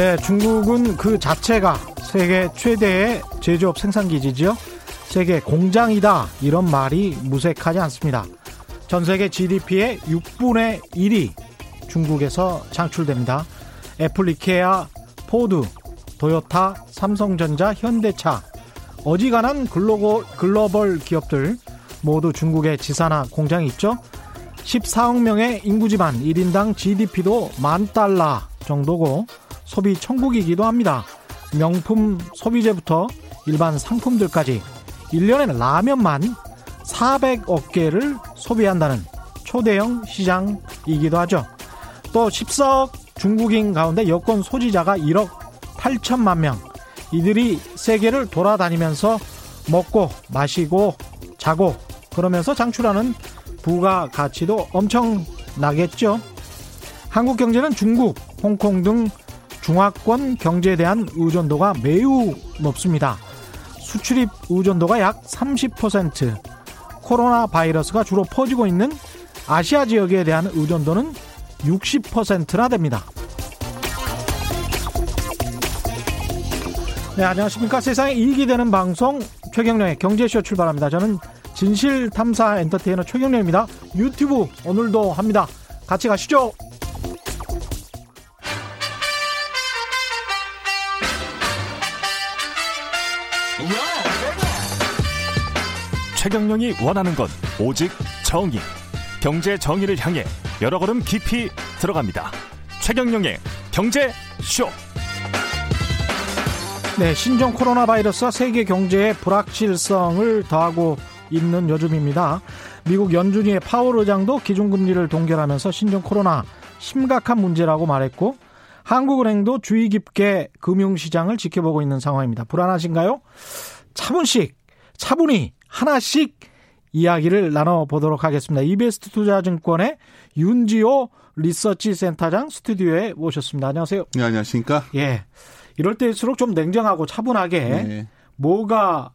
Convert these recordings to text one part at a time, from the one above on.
네, 중국은 그 자체가 세계 최대의 제조업 생산기지지요. 세계 공장이다. 이런 말이 무색하지 않습니다. 전 세계 GDP의 6분의 1이 중국에서 창출됩니다. 애플, 이케아, 포드, 도요타, 삼성전자, 현대차, 어지간한 글로벌, 글로벌 기업들 모두 중국에 지사나 공장이 있죠. 14억 명의 인구지만 1인당 GDP도 만 달러 정도고 소비 천국이기도 합니다. 명품 소비재부터 일반 상품들까지 1년에 라면만 400억 개를 소비한다는 초대형 시장이기도 하죠. 또 14억 중국인 가운데 여권 소지자가 1억 8천만 명. 이들이 세계를 돌아다니면서 먹고 마시고 자고 그러면서 창출하는 부가 가치도 엄청 나겠죠. 한국 경제는 중국, 홍콩 등 중화권 경제에 대한 의존도가 매우 높습니다. 수출입 의존도가 약 30%, 코로나 바이러스가 주로 퍼지고 있는 아시아 지역에 대한 의존도는 60%나 됩니다. 네, 안녕하십니까. 세상에 이익이 되는 방송 최경련의 경제쇼 출발합니다. 저는 진실탐사 엔터테이너 최경련입니다. 유튜브 오늘도 합니다. 같이 가시죠. 최경영이 원하는 건 오직 정의. 경제 정의를 향해 여러 걸음 깊이 들어갑니다. 최경영의 경제 쇼. 네, 신종 코로나 바이러스가 세계 경제에 불확실성을 더하고 있는 요즘입니다. 미국 연준위의 파월 의장도 기준금리를 동결하면서 신종 코로나 심각한 문제라고 말했고 한국은행도 주의 깊게 금융시장을 지켜보고 있는 상황입니다. 불안하신가요? 차분씩, 차분히 하나씩 이야기를 나눠보도록 하겠습니다. 이베스트 투자증권의 윤지호 리서치 센터장 스튜디오에 모셨습니다. 안녕하세요. 네, 안녕하십니까? 예. 이럴 때일수록 좀 냉정하고 차분하게 네. 뭐가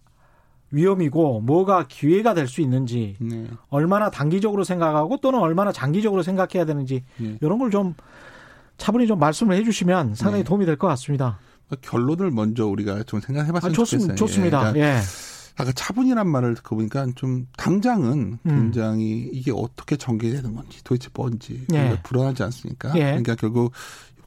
위험이고 뭐가 기회가 될 수 있는지 네. 얼마나 단기적으로 생각하고 또는 얼마나 장기적으로 생각해야 되는지 네. 이런 걸 좀 차분히 좀 말씀을 해주시면 상당히 네. 도움이 될 것 같습니다. 결론을 먼저 우리가 좀 생각해봤으면 아, 좋습니다. 좋겠어요. 좋습니다. 예. 그러니까 아까 차분이란 말을 듣고 보니까 좀 당장은 음. 굉장히 이게 어떻게 전개되는 건지 도대체 뭔지 예. 불안하지 않습니까? 예. 그러니까 결국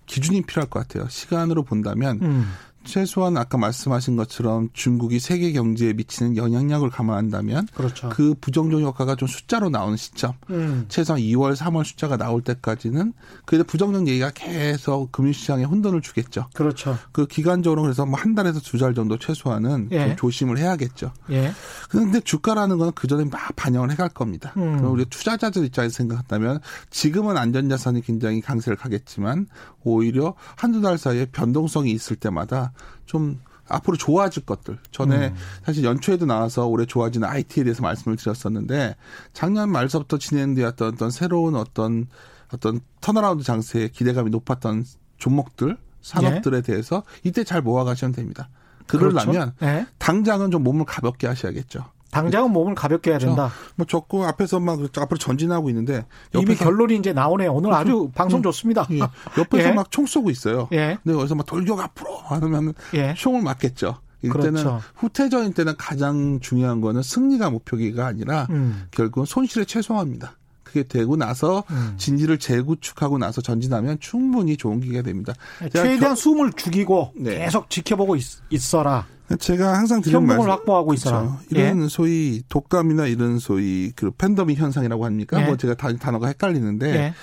기준이 필요할 것 같아요. 시간으로 본다면 음. 최소한 아까 말씀하신 것처럼 중국이 세계 경제에 미치는 영향력을 감안한다면 그렇죠. 그 부정적 효과가 좀 숫자로 나오는 시점 음. 최소한 2월 3월 숫자가 나올 때까지는 그래도 부정적 얘기가 계속 금융시장에 혼돈을 주겠죠. 그렇죠. 그 기간적으로 그래서 뭐 한 달에서 두 달 정도 최소한은 예. 좀 조심을 해야겠죠. 예. 그런데 주가라는 거는 그 전에 막 반영을 해갈 겁니다. 음. 그럼 우리 투자자들 입장에서 생각한다면 지금은 안전자산이 굉장히 강세를 가겠지만 오히려 한두 달 사이에 변동성이 있을 때마다 좀 앞으로 좋아질 것들. 전에 음. 사실 연초에도 나와서 올해 좋아지는 IT에 대해서 말씀을 드렸었는데 작년 말서부터 진행되었던 어떤 새로운 어떤 어떤 turnaround 장세에 기대감이 높았던 종목들, 산업들에 예. 대해서 이때 잘 모아가시면 됩니다. 그러려면 그렇죠? 예. 당장은 좀 몸을 가볍게 하셔야겠죠. 당장은 몸을 가볍게 해야 된다. 뭐 적고 앞에서 막 앞으로 전진하고 있는데 이미 결론이 이제 나오네요. 오늘 그렇죠. 아주 방송 음. 좋습니다. 예. 옆에서 예. 막총 쏘고 있어요. 예. 근데 여기서 막 돌격 앞으로 하면 예. 총을 맞겠죠. 이때는 그렇죠. 후퇴전일 때는 가장 중요한 거는 승리가 목표기가 아니라 음. 결국은 손실을 최소화합니다. 그게 되고 나서 음. 진지를 재구축하고 나서 전진하면 충분히 좋은 기회가 됩니다. 최대한 숨을 죽이고 네. 계속 지켜보고 있, 어라 제가 항상 드리는 말씀 확보하고 있어라. 그렇죠. 이런 예. 소위 독감이나 이런 소위 그 팬더믹 현상이라고 합니까? 예. 뭐 제가 단어가 헷갈리는데 예.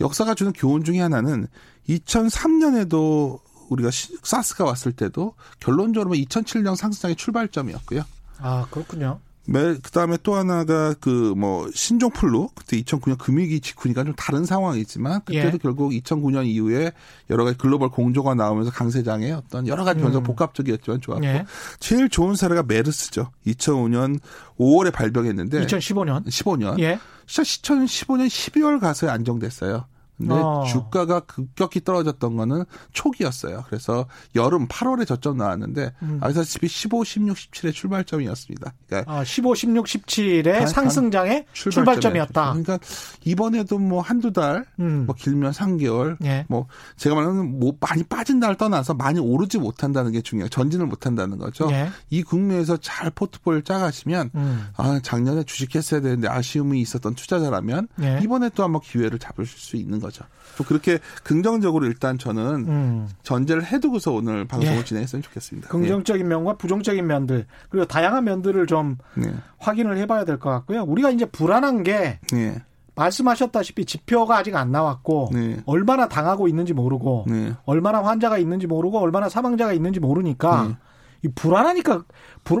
역사가 주는 교훈 중에 하나는 2003년에도 우리가 사스가 왔을 때도 결론적으로 2007년 상승장의 출발점이었고요. 아 그렇군요. 매, 그 다음에 또 하나가 그 뭐 신종플루 그때 2009년 금위기 직후니까 좀 다른 상황이지만 그때도 예. 결국 2009년 이후에 여러 가지 글로벌 공조가 나오면서 강세장의 어떤 여러 가지 변수 음. 복합적이었지만 좋았고 예. 제일 좋은 사례가 메르스죠. 2005년 5월에 발병했는데 2015년 15년 예. 진짜 2015년 12월 가서야 안정됐어요. 근데 어. 주가가 급격히 떨어졌던 거는 초기였어요. 그래서 여름 8월에 저점 나왔는데 음. 아시다시피 15, 16, 17의 출발점이었습니다. 그러니까 아, 15, 16, 17의 상승장의 출발점이 었다. 그러니까 이번에도 뭐 한두 달, 음. 뭐 길면 3개월, 예. 뭐 제가 말하는 뭐 많이 빠진다를 떠나서 많이 오르지 못한다는 게 중요해요. 전진을 못한다는 거죠. 예. 이 국면에서 잘 포트폴리오 짜가시면 음. 아 작년에 주식했어야 되는데 아쉬움이 있었던 투자자라면 예. 이번에 또 한번 기회를 잡으실 수 있는 거죠. 또 그렇게 긍정적으로 일단 저는 음. 전제를 해두고서 오늘 방송을 예. 진행했으면 좋겠습니다. 긍정적인 면과 부정적인 면들 그리고 다양한 면들을 좀 네. 확인을 해봐야 될 것 같고요. 우리가 이제 불안한 게 네. 말씀하셨다시피 지표가 아직 안 나왔고 네. 얼마나 당하고 있는지 모르고 네. 얼마나 환자가 있는지 모르고 얼마나 사망자가 있는지 모르니까 네. 이 불안하니까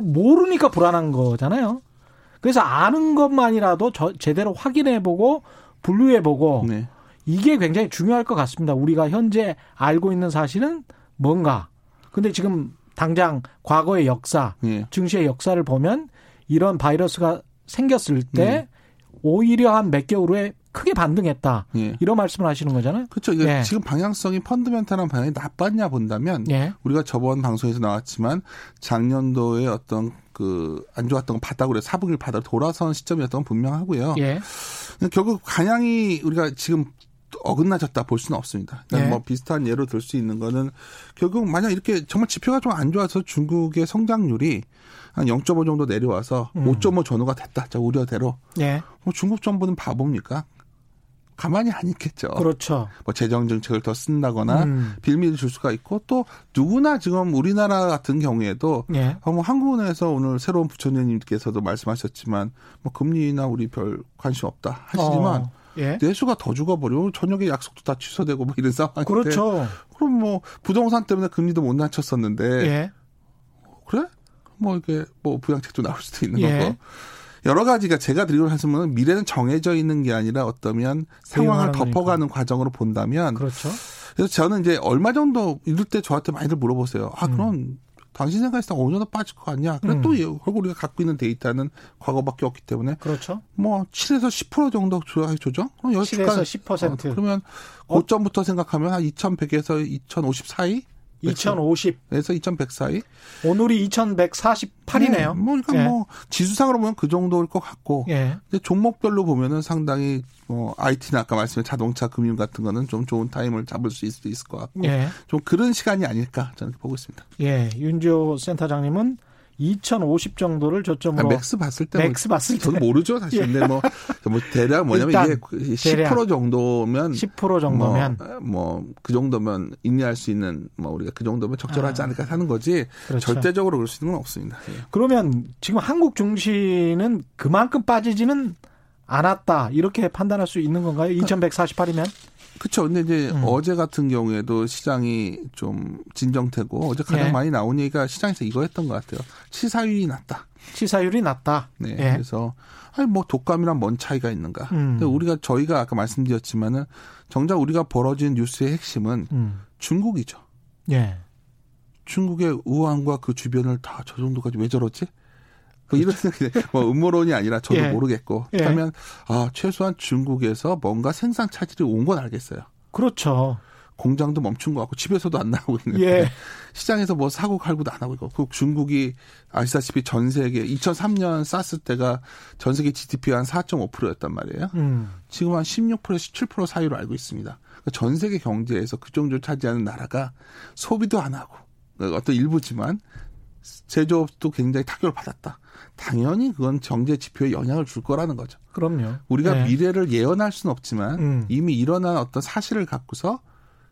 모르니까 불안한 거잖아요. 그래서 아는 것만이라도 저, 제대로 확인해보고 분류해보고 네. 이게 굉장히 중요할 것 같습니다. 우리가 현재 알고 있는 사실은 뭔가. 근데 지금 당장 과거의 역사, 네. 증시의 역사를 보면 이런 바이러스가 생겼을 때 네. 오히려 한 몇 개월 후에 크게 반등했다. 예. 이런 말씀을 하시는 거잖아요. 그렇죠. 예. 지금 방향성이 펀드멘탈한 방향이 나빴냐 본다면 예. 우리가 저번 방송에서 나왔지만 작년도에 어떤 그 안 좋았던 바닥으로 4분기 바닥 돌아선 시점이었던 건 분명하고요. 예. 결국 방향이 우리가 지금 어긋나졌다 볼 수는 없습니다. 그러니까 예. 뭐 비슷한 예로 들 수 있는 거는 결국 만약 이렇게 정말 지표가 좀 안 좋아서 중국의 성장률이 한 0.5 정도 내려와서 음. 5.5 전후가 됐다. 저 우려대로. 예. 뭐 중국 정부는 바보입니까? 가만히 안 있겠죠. 그렇죠. 뭐 재정 정책을 더 쓴다거나 음. 빌미를 줄 수가 있고 또 누구나 지금 우리나라 같은 경우에도 예. 뭐 한국은행에서 오늘 새로운 부처님께서도 말씀하셨지만 뭐 금리나 우리 별 관심 없다 하시지만 어. 예. 내수가 더 죽어버리고 저녁에 약속도 다 취소되고 뭐 이런 상황인데 그렇죠. 그럼 뭐 부동산 때문에 금리도 못 낮췄었는데 예. 그래? 뭐 이게 뭐 부양책도 나올 수도 있는 예. 거고 여러 가지가 제가 드리고 말씀은 미래는 정해져 있는 게 아니라 어떠면 상황을 덮어가는 과정으로 본다면 그렇죠. 그래서 저는 이제 얼마 정도 이럴 때 저한테 많이들 물어보세요. 아 음. 그럼 당신 생각에서 어느 정도 빠질 것 같냐? 그래 음. 또 결국 우리가 갖고 있는 데이터는 과거밖에 없기 때문에 그렇죠. 뭐 7에서 10% 정도 조정? 그럼 7에서 10%. 어, 그러면 고점부터 생각하면 한 2,100에서 2,050 사이? 2050에서 2100 사이. 오늘이 2148이네요. 네, 뭐 그러니까 예. 뭐 지수상으로 보면 그 정도일 것 같고. 예. 근데 종목별로 보면은 상당히 뭐 IT나 아까 말씀드린 자동차 금융 같은 거는 좀 좋은 타임을 잡을 수 있을, 있을 것 같고. 예. 좀 그런 시간이 아닐까 저는 보고 있습니다. 예. 윤지호 센터장님은 2050 정도를 저점으로 아, max 봤을 때 max 뭐, 봤을 때 저는 모르죠 사실 네. 근데 뭐, 뭐 대략 뭐냐면 이게 10% 정도면 10% 정도면 뭐 그 정도면 인내할 수 있는 뭐 우리가 그 정도면 적절하지 아. 않을까 하는 거지 그렇죠. 절대적으로 그럴 수 있는 건 없습니다. 예. 그러면 지금 한국 증시는 그만큼 빠지지는 않았다 이렇게 판단할 수 있는 건가요? 2148이면? 그렇죠. 근데 이제 음. 어제 같은 경우에도 시장이 좀 진정되고 어제 가장 예. 많이 나온 얘기가 시장에서 이거였던 것 같아요. 치사율이 낮다. 치사율이 낮다. 네. 예. 그래서 아니 뭐 독감이랑 뭔 차이가 있는가? 음. 근데 우리가 저희가 아까 말씀드렸지만은 정작 우리가 벌어진 뉴스의 핵심은 음. 중국이죠. 예. 중국의 우한과 그 주변을 다 저 정도까지 왜 저러지? 뭐 이런 생각이 뭐 음모론이 아니라 저도 예. 모르겠고 예. 그러면 아 최소한 중국에서 뭔가 생산 차질이 온 건 알겠어요. 그렇죠. 공장도 멈춘 것 같고 집에서도 안 나오고 있는데 예. 시장에서 뭐 사고 칼고도 안 하고 있고 그 중국이 아시다시피 전 세계 2003년 쌌을 때가 전 세계 GDP가 한 4.5%였단 말이에요. 음. 지금 한 16%에서 17% 사이로 알고 있습니다. 그러니까 전 세계 경제에서 그 정도 차지하는 나라가 소비도 안 하고 어떤 일부지만 제조업도 굉장히 타격을 받았다. 당연히 그건 경제 지표에 영향을 줄 거라는 거죠. 그럼요. 우리가 네. 미래를 예언할 수는 없지만 음. 이미 일어난 어떤 사실을 갖고서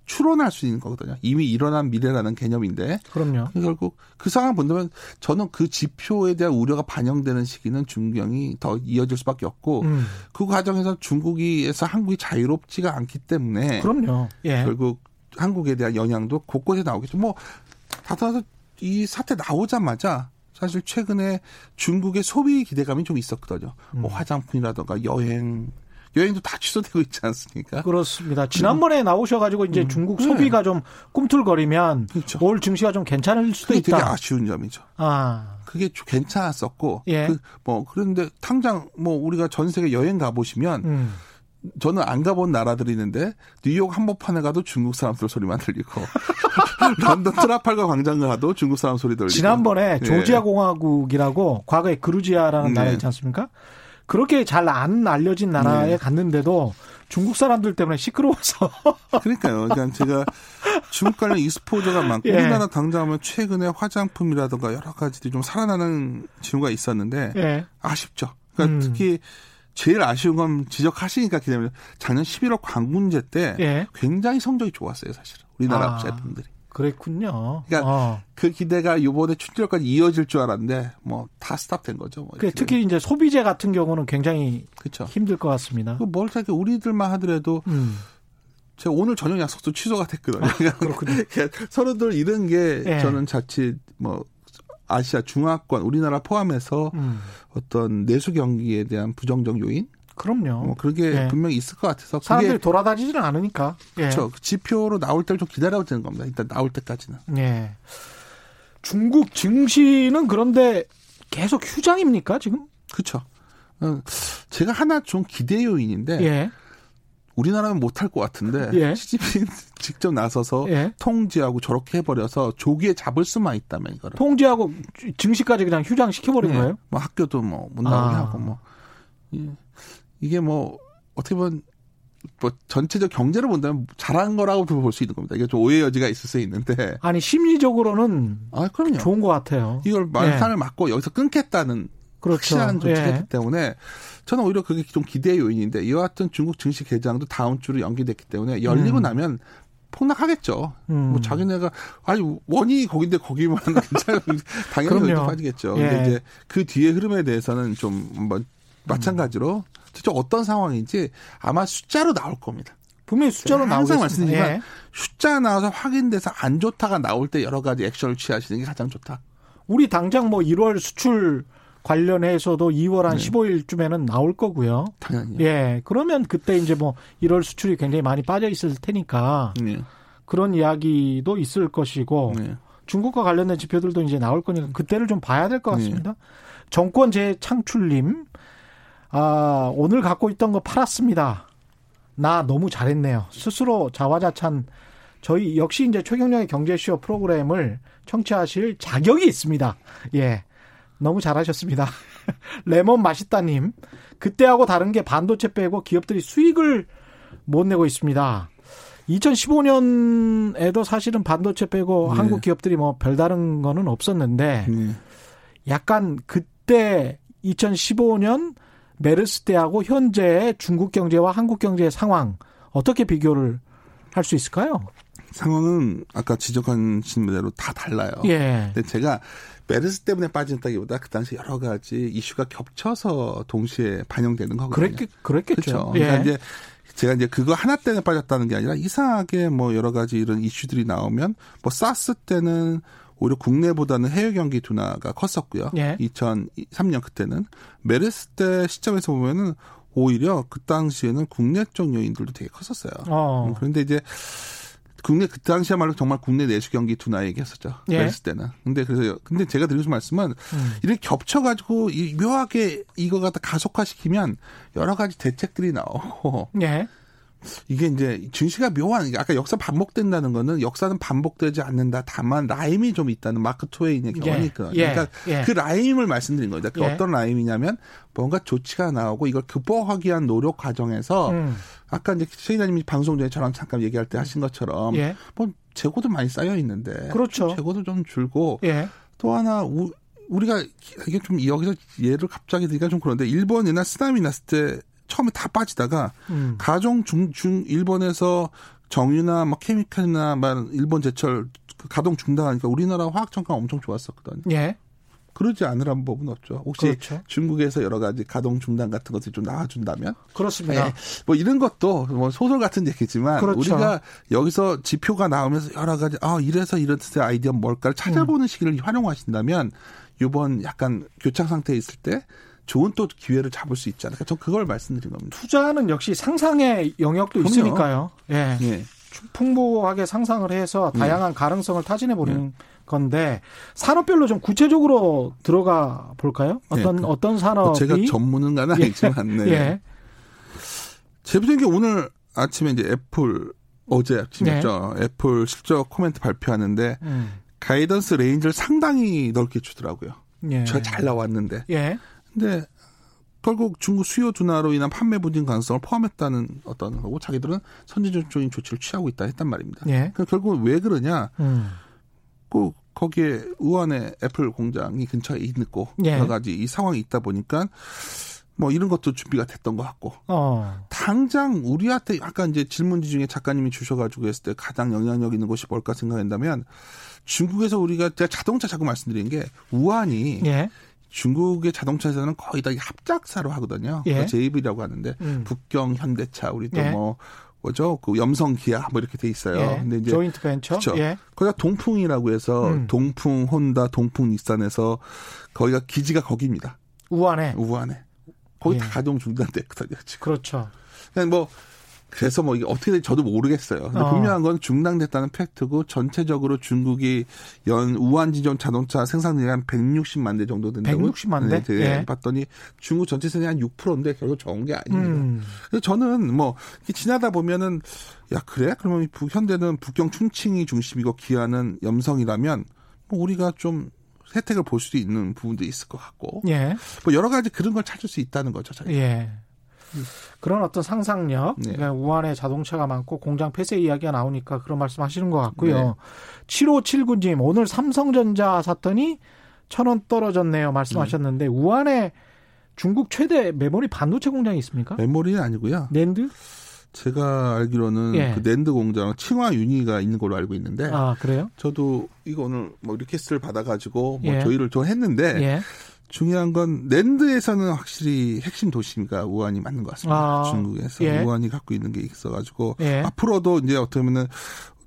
추론할 수 있는 거거든요. 이미 일어난 미래라는 개념인데. 그럼요. 결국 그 상황 본다면 저는 그 지표에 대한 우려가 반영되는 시기는 중경이 더 이어질 수밖에 없고 음. 그 과정에서 중국이에서 한국이 자유롭지가 않기 때문에. 그럼요. 예. 결국 한국에 대한 영향도 곳곳에 나오겠죠. 뭐 다다서 이 사태 나오자마자 사실 최근에 중국의 소비 기대감이 좀 있었거든요. 뭐 음. 뭐 화장품이라든가 여행, 여행도 다 취소되고 있지 않습니까? 그렇습니다. 지난번에 나오셔가지고 이제 음. 중국 네. 소비가 네. 좀 꿈틀거리면 그렇죠. 올 증시가 좀 괜찮을 수도 있다. 되게 아쉬운 점이죠. 아. 그게 좀 괜찮았었고, 예. 그, 뭐, 그런데 당장 뭐 우리가 전 세계 여행 가보시면, 음. 저는 안 가본 나라들이 있는데 뉴욕 한복판에 가도 중국 사람들 소리만 들리고 런던 트라팔가 광장 가도 중국 사람 소리 들리고 지난번에 예. 조지아 공화국이라고 과거에 그루지아라는 네. 나라 있지 않습니까? 그렇게 잘 안 알려진 나라에 네. 갔는데도 중국 사람들 때문에 시끄러워서. 그러니까요. 그러니까 제가 중국 관련 e스포츠가 많고 예. 우리나라 당장 하면 최근에 화장품이라든가 여러 가지들이 좀 살아나는 징후가 있었는데 예. 아쉽죠. 그러니까 음. 특히 제일 아쉬운 건 지적하시니까 기다려 작년 11월 광군제 때 예. 굉장히 성적이 좋았어요, 사실 우리나라 아, 제품들이. 그랬군요. 그러니까 어. 그 기대가 이번에 춘절까지 이어질 줄 알았는데 뭐 다 스탑된 거죠. 뭐그 특히 이제 소비재 같은 경우는 굉장히 그쵸. 힘들 것 같습니다. 뭘 저렇게 우리들만 하더라도 음. 제가 오늘 저녁 약속도 취소가 됐거든요. 아, 그렇군요. 서로들 이런 게 예. 저는 자칫 뭐 아시아 중화권 우리나라 포함해서 음. 어떤 내수 경기에 대한 부정적 요인 그럼요. 뭐 그게 예. 분명히 있을 것 같아서 사람들이 돌아다니지는 않으니까. 예. 그렇죠. 그 지표로 나올 때를 좀 기다려야 되는 겁니다. 일단 나올 때까지는. 예. 중국 증시는 그런데 계속 휴장입니까 지금? 그렇죠. 제가 하나 좀 기대 요인인데 예. 우리나라는 못할 것 같은데 예. 시진핑 직접 나서서 예. 통지하고 저렇게 해버려서 조기에 잡을 수만 있다면 이거를 통지하고 증시까지 그냥 휴장 시켜버린 예. 거예요? 뭐 학교도 뭐 못 나오게 아. 하고 뭐 예. 이게 뭐 어떻게 보면 뭐 전체적 경제를 본다면 잘한 거라고도 볼 수 있는 겁니다. 이게 좀 오해 여지가 있을 수 있는데 아니 심리적으로는 아 그럼요 좋은 것 같아요. 이걸 말판을 예. 맞고 여기서 끊겠다는 그렇죠. 확실한 조치가 예. 때문에 저는 오히려 그게 좀 기대 요인인데 이와 같은 중국 증시 개장도 다음 주로 연기됐기 때문에 열리고 음. 나면 폭락하겠죠. 음. 뭐 자기네가 아니 원이 거긴데 거기만 괜찮으면 당연히 여기 빠지겠죠. 예. 근데 이제 그 뒤에 흐름에 대해서는 좀 뭐 마찬가지로 진짜 어떤 상황인지 아마 숫자로 나올 겁니다. 분명히 숫자로 나오겠 항상 말씀드리지만 예. 숫자 나와서 확인돼서 안 좋다가 나올 때 여러 가지 액션을 취하시는 게 가장 좋다. 우리 당장 뭐 1월 수출 관련해서도 2월 한 네. 15일쯤에는 나올 거고요. 당연히. 예. 그러면 그때 이제 뭐 1월 수출이 굉장히 많이 빠져 있을 테니까 네. 그런 이야기도 있을 것이고 네. 중국과 관련된 지표들도 이제 나올 거니까 그때를 좀 봐야 될 것 같습니다. 네. 정권 재창출님 아, 오늘 갖고 있던 거 팔았습니다. 나 너무 잘했네요. 스스로 자화자찬 저희 역시 이제 최경영의 경제쇼 프로그램을 청취하실 자격이 있습니다. 예. 너무 잘하셨습니다. 레몬 맛있다님. 그때하고 다른 게 반도체 빼고 기업들이 수익을 못 내고 있습니다. 2015년에도 사실은 반도체 빼고 네. 한국 기업들이 뭐 별다른 거는 없었는데 네. 약간 그때 2015년 메르스 때하고 현재 중국 경제와 한국 경제의 상황 어떻게 비교를 할 수 있을까요? 상황은 아까 지적하신 대로 다 달라요. 예. 근데 제가 메르스 때문에 빠진다기보다 그 당시 여러 가지 이슈가 겹쳐서 동시에 반영되는 거거든요. 그랬겠, 그랬겠죠. 그렇죠. 그러니까 예. 이제 제가 이제 그거 하나 때문에 빠졌다는 게 아니라 이상하게 뭐 여러 가지 이런 이슈들이 나오면 뭐 사스 때는 오히려 국내보다는 해외 경기 둔화가 컸었고요. 예. 2003년 그때는 메르스 때 시점에서 보면은 오히려 그 당시에는 국내 쪽 요인들도 되게 컸었어요. 어. 음, 그런데 이제 국내 그 당시야말로 정말 국내 내수 경기 둔화 얘기했었죠. 예. 메르스 때는. 근데 그래서 근데 제가 드리고 싶은 말씀은 음. 이렇게 겹쳐가지고 묘하게 이거 갖다 가속화시키면 여러 가지 대책들이 나오고. 예. 이게 이제 증시가 묘한 아까 역사 반복된다는 거는 역사는 반복되지 않는다. 다만 rhyme이 좀 있다는 마크 트웨인의 격언이니까. 예, 예, 그러니까 예. 그 rhyme을 말씀드린 거죠. 그 예. 어떤 rhyme이냐면 뭔가 조치가 나오고 이걸 극복하기 위한 노력 과정에서 음. 아까 이제 최 기자님이 방송 전에 저랑 잠깐 얘기할 때 하신 것처럼 예. 뭐 재고도 많이 쌓여 있는데 그렇죠. 재고도 좀 줄고 예. 또 하나 우, 우리가 이게 좀 여기서 예를 갑자기 드리기가 좀 그런데 일본이나 쓰나미 났을 때 처음에 다 빠지다가 음. 가정 중, 중 일본에서 정유나 막 케미칼이나 막 일본 제철 그 가동 중단하니까 우리나라 화학 청가 엄청 좋았었거든요. 예. 그러지 않으란 법은 없죠. 혹시 그렇죠. 중국에서 여러 가지 가동 중단 같은 것들이 좀 나와준다면 그렇습니다. 네. 뭐 이런 것도 뭐 소설 같은 얘기지만 그렇죠. 우리가 여기서 지표가 나오면서 여러 가지 아 이래서 이런 뜻의 아이디어 뭘까를 찾아보는 음. 시기를 활용하신다면 이번 약간 교착 상태에 있을 때 좋은 또 기회를 잡을 수 있지 않을까. 저 그걸 말씀드린 겁니다. 투자는 역시 상상의 영역도 그럼요. 있으니까요. 예. 예. 풍부하게 상상을 해서 다양한 예. 가능성을 타진해 보는 예. 건데 산업별로 좀 구체적으로 들어가 볼까요? 어떤 예. 그, 어떤 산업이 제가 전문가는 예. 아니지만 네. 예. 재밌는 게 오늘 아침에 이제 애플 어제 아침이었죠. 네. 애플 실적 코멘트 발표하는데 음. guidance range를 상당히 넓게 주더라고요. 예. 잘 나왔는데. 예. 근데 결국 중국 수요 둔화로 인한 판매 부진 가능성을 포함했다는 어떤 거고 자기들은 선제적인 조치를 취하고 있다 했단 말입니다. 예. 그럼 결국은 왜 그러냐? 음. 꼭 거기에 우한의 애플 공장이 근처에 있고 예. 여러 가지 이 상황이 있다 보니까 뭐 이런 것도 준비가 됐던 것 같고 어. 당장 우리한테 약간 이제 질문지 중에 작가님이 주셔가지고 했을 때 가장 영향력 있는 곳이 뭘까 생각한다면 중국에서 우리가 제가 자동차 자꾸 말씀드린 게 우한이 예. 중국의 자동차에서는 거의 다 합작사로 하거든요. 예. JV라고 하는데 음. 북경 현대차 우리 또뭐 예. 뭐 뭐죠? 그 염성 기아 뭐 이렇게 돼 있어요. 예. 근데 이제 조인트 벤처. 그렇죠. 예. 거기가 동풍이라고 해서 음. 동풍 혼다 동풍 닛산에서 거기가 기지가 거기입니다. 우한에. 우한에. 거기 예. 다 가동 중단됐거든요. 지금. 그렇죠. 그냥 뭐 그래서 뭐 이게 어떻게 될지 저도 모르겠어요. 근데 어. 분명한 건 중단됐다는 팩트고 전체적으로 중국이 연 우한 지점 자동차 생산량이 한 160만 대 정도 된다고. 160만 대? 네, 네. 예. 봤더니 중국 전체 생산이 한 6%인데 결국 적은 게 아닙니다. 음. 그래서 저는 뭐 지나다 보면은 야 그래? 그러면 북 현대는 북경 충칭이 중심이고 기아는 염성이라면 뭐 우리가 좀 혜택을 볼 수도 있는 부분도 있을 것 같고. 예. 뭐 여러 가지 그런 걸 찾을 수 있다는 거죠. 저희. 예. 그런 어떤 상상력, 네. 그러니까 우한에 자동차가 많고 공장 폐쇄 이야기가 나오니까 그런 말씀 하시는 것 같고요. 네. 7579님, 오늘 삼성전자 샀더니 천 원 떨어졌네요. 말씀하셨는데, 네. 우한에 중국 최대 메모리 반도체 공장이 있습니까? 메모리는 아니고요. 낸드? 제가 알기로는 예. 그 낸드 공장 칭화유니가 있는 걸로 알고 있는데 아 그래요? 저도 이거 오늘 뭐 request를 받아가지고 뭐 예. 조의를 좀 했는데 예. 중요한 건 랜드에서는 확실히 핵심 도시가 우한이 맞는 것 같습니다. 아, 중국에서 예. 우한이 갖고 있는 게 있어가지고 예. 앞으로도 이제 어떻게 보면은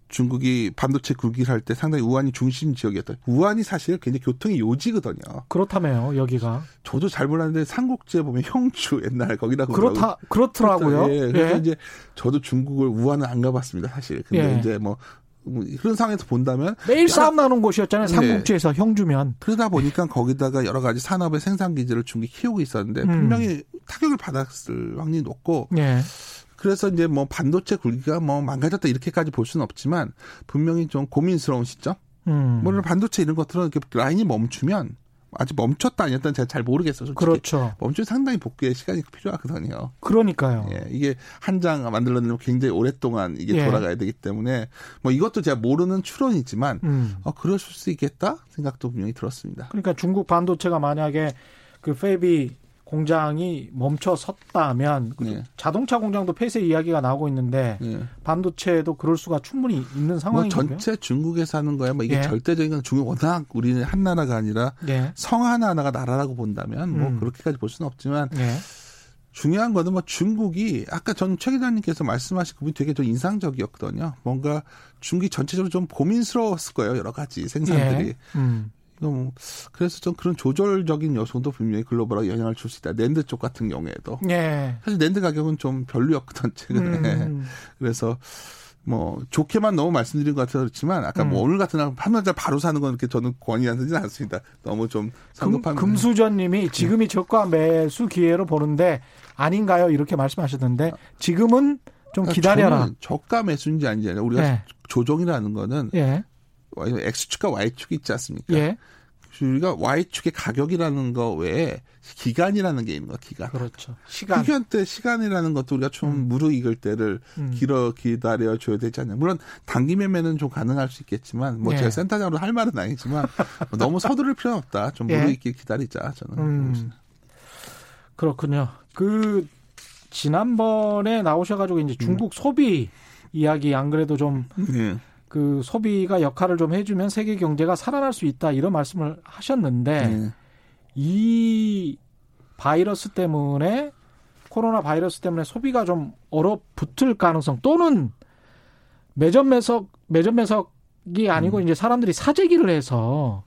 중국이 반도체 굴기를 할때 상당히 우한이 중심 지역이었다. 우한이 사실 굉장히 교통의 요지거든요. 그렇다며요, 여기가. 저도 잘 몰랐는데 삼국지에 보면 형주 옛날 거기다 그렇다 그렇더라고요. 예, 그래서 예. 이제 저도 중국을 우한은 안 가봤습니다, 사실. 근데 예. 이제 뭐 그런 상황에서 본다면 매일 싸움 나는 곳이었잖아요. 네. 삼국지에서 네. 형주면. 그러다 보니까 거기다가 여러 가지 산업의 생산 기지를 중국이 키우고 있었는데 음. 분명히 타격을 받았을 확률이 높고 네. 그래서 이제 뭐 반도체 굴기가 뭐 망가졌다 이렇게까지 볼 수는 없지만 분명히 좀 고민스러운 시점. 음. 물론 반도체 이런 것들은 이렇게 라인이 멈추면 아직 멈췄다 아니었다는 제가 잘 모르겠어요. 솔직히. 그렇죠. 멈추면 상당히 복귀에 시간이 필요하거든요. 그러니까요. 예, 이게 한 장 만들려면 굉장히 오랫동안 이게 예. 돌아가야 되기 때문에 뭐 이것도 제가 모르는 추론이지만 음. 어, 그러실 수 있겠다 생각도 분명히 들었습니다. 그러니까 중국 반도체가 만약에 그 페이비 공장이 멈춰 섰다면 네. 자동차 공장도 폐쇄 이야기가 나오고 있는데 네. 반도체도 그럴 수가 충분히 있는 상황이죠. 뭐 전체 중국에서 하는 거야. 뭐 이게 예. 절대적인 건 중국 워낙 우리는 한 나라가 아니라 예. 성 하나 하나가 나라라고 본다면 뭐 음. 그렇게까지 볼 수는 없지만 예. 중요한 거는 뭐 중국이 아까 전 최 기자님께서 말씀하신 부분이 되게 좀 인상적이었거든요. 뭔가 중국이 전체적으로 좀 고민스러웠을 거예요. 여러 가지 생산들이. 예. 음. 뭐 그래서 좀 그런 조절적인 요소도 분명히 글로벌하게 영향을 줄 수 있다. 랜드 쪽 같은 경우에도. 예. 사실 랜드 가격은 좀 별로였거든 최근에. 음. 그래서 뭐 좋게만 너무 말씀드린 것 같아서 그렇지만 아까 뭐 음. 뭐 오늘 같은 날 판매자 바로 사는 건 이렇게 저는 권유하지는 않습니다. 너무 좀 성급한. 금, 수전님이 지금이 저가 매수 기회로 보는데 아닌가요? 이렇게 말씀하셨는데 지금은 좀 그러니까 기다려라. 저가 매수인지 아닌지 아니라 우리가 예. 조정이라는 거는 예. X축과 Y축이 있지 않습니까? 예. 우리가 Y축의 가격이라는 거 외에 기간이라는 게 있는 거야, 기간. 그렇죠. 시간. 시간 때 시간이라는 것도 우리가 좀 음. 무르익을 때를 음. 길어 기다려 줘야 되지 않냐. 물론 단기 매매는 좀 가능할 수 있겠지만 뭐 예. 제가 센터장으로 할 말은 아니지만 뭐 너무 서두를 필요는 없다. 좀 예. 무르익게 예. 기다리자, 저는. 음. 그렇군요. 그 지난번에 나오셔 가지고 이제 중국 음. 소비 이야기 안 그래도 좀 예. 그 소비가 역할을 좀 해주면 세계 경제가 살아날 수 있다 이런 말씀을 하셨는데 네. 이 바이러스 때문에 코로나 바이러스 때문에 소비가 좀 얼어붙을 가능성 또는 매점 매석 매점 매석이 아니고 음. 이제 사람들이 사재기를 해서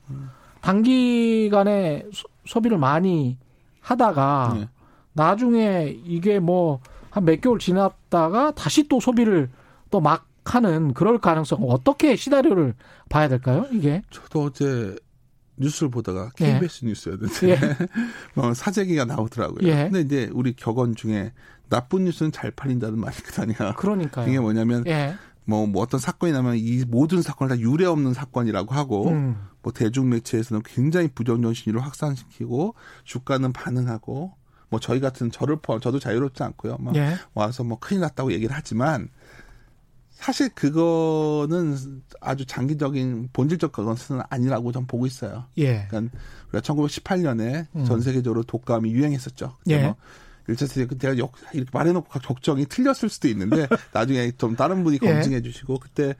단기간에 소, 비를 많이 하다가 네. 나중에 이게 뭐 한 몇 개월 지났다가 다시 또 소비를 또막 하는 그럴 가능성 어떻게 시나리오를 봐야 될까요? 이게 저도 어제 뉴스를 보다가 KBS 예. 뉴스였는데 예. 어, 사재기가 나오더라고요. 예. 근데 이제 우리 격언 중에 나쁜 뉴스는 잘 팔린다는 말이 있거든요. 그러니까요. 이게 뭐냐면 예. 뭐, 뭐 어떤 사건이 나면 이 모든 사건을 다 유례 없는 사건이라고 하고 음. 뭐 대중 매체에서는 굉장히 부정적 신의를 확산시키고 주가는 반응하고 뭐 저희 같은 저를 포함 저도 자유롭지 않고요. 막 예. 와서 뭐 큰일 났다고 얘기를 하지만 사실 그거는 아주 장기적인 본질적 것은 아니라고 전 보고 있어요. 예. 그러니까 우리가 1918년에 음. 전 세계적으로 독감이 유행했었죠. 그때 예. 뭐 1차 세계 그때 역 이렇게 말해놓고 걱정이 틀렸을 수도 있는데 나중에 좀 다른 분이 예. 검증해 주시고 그때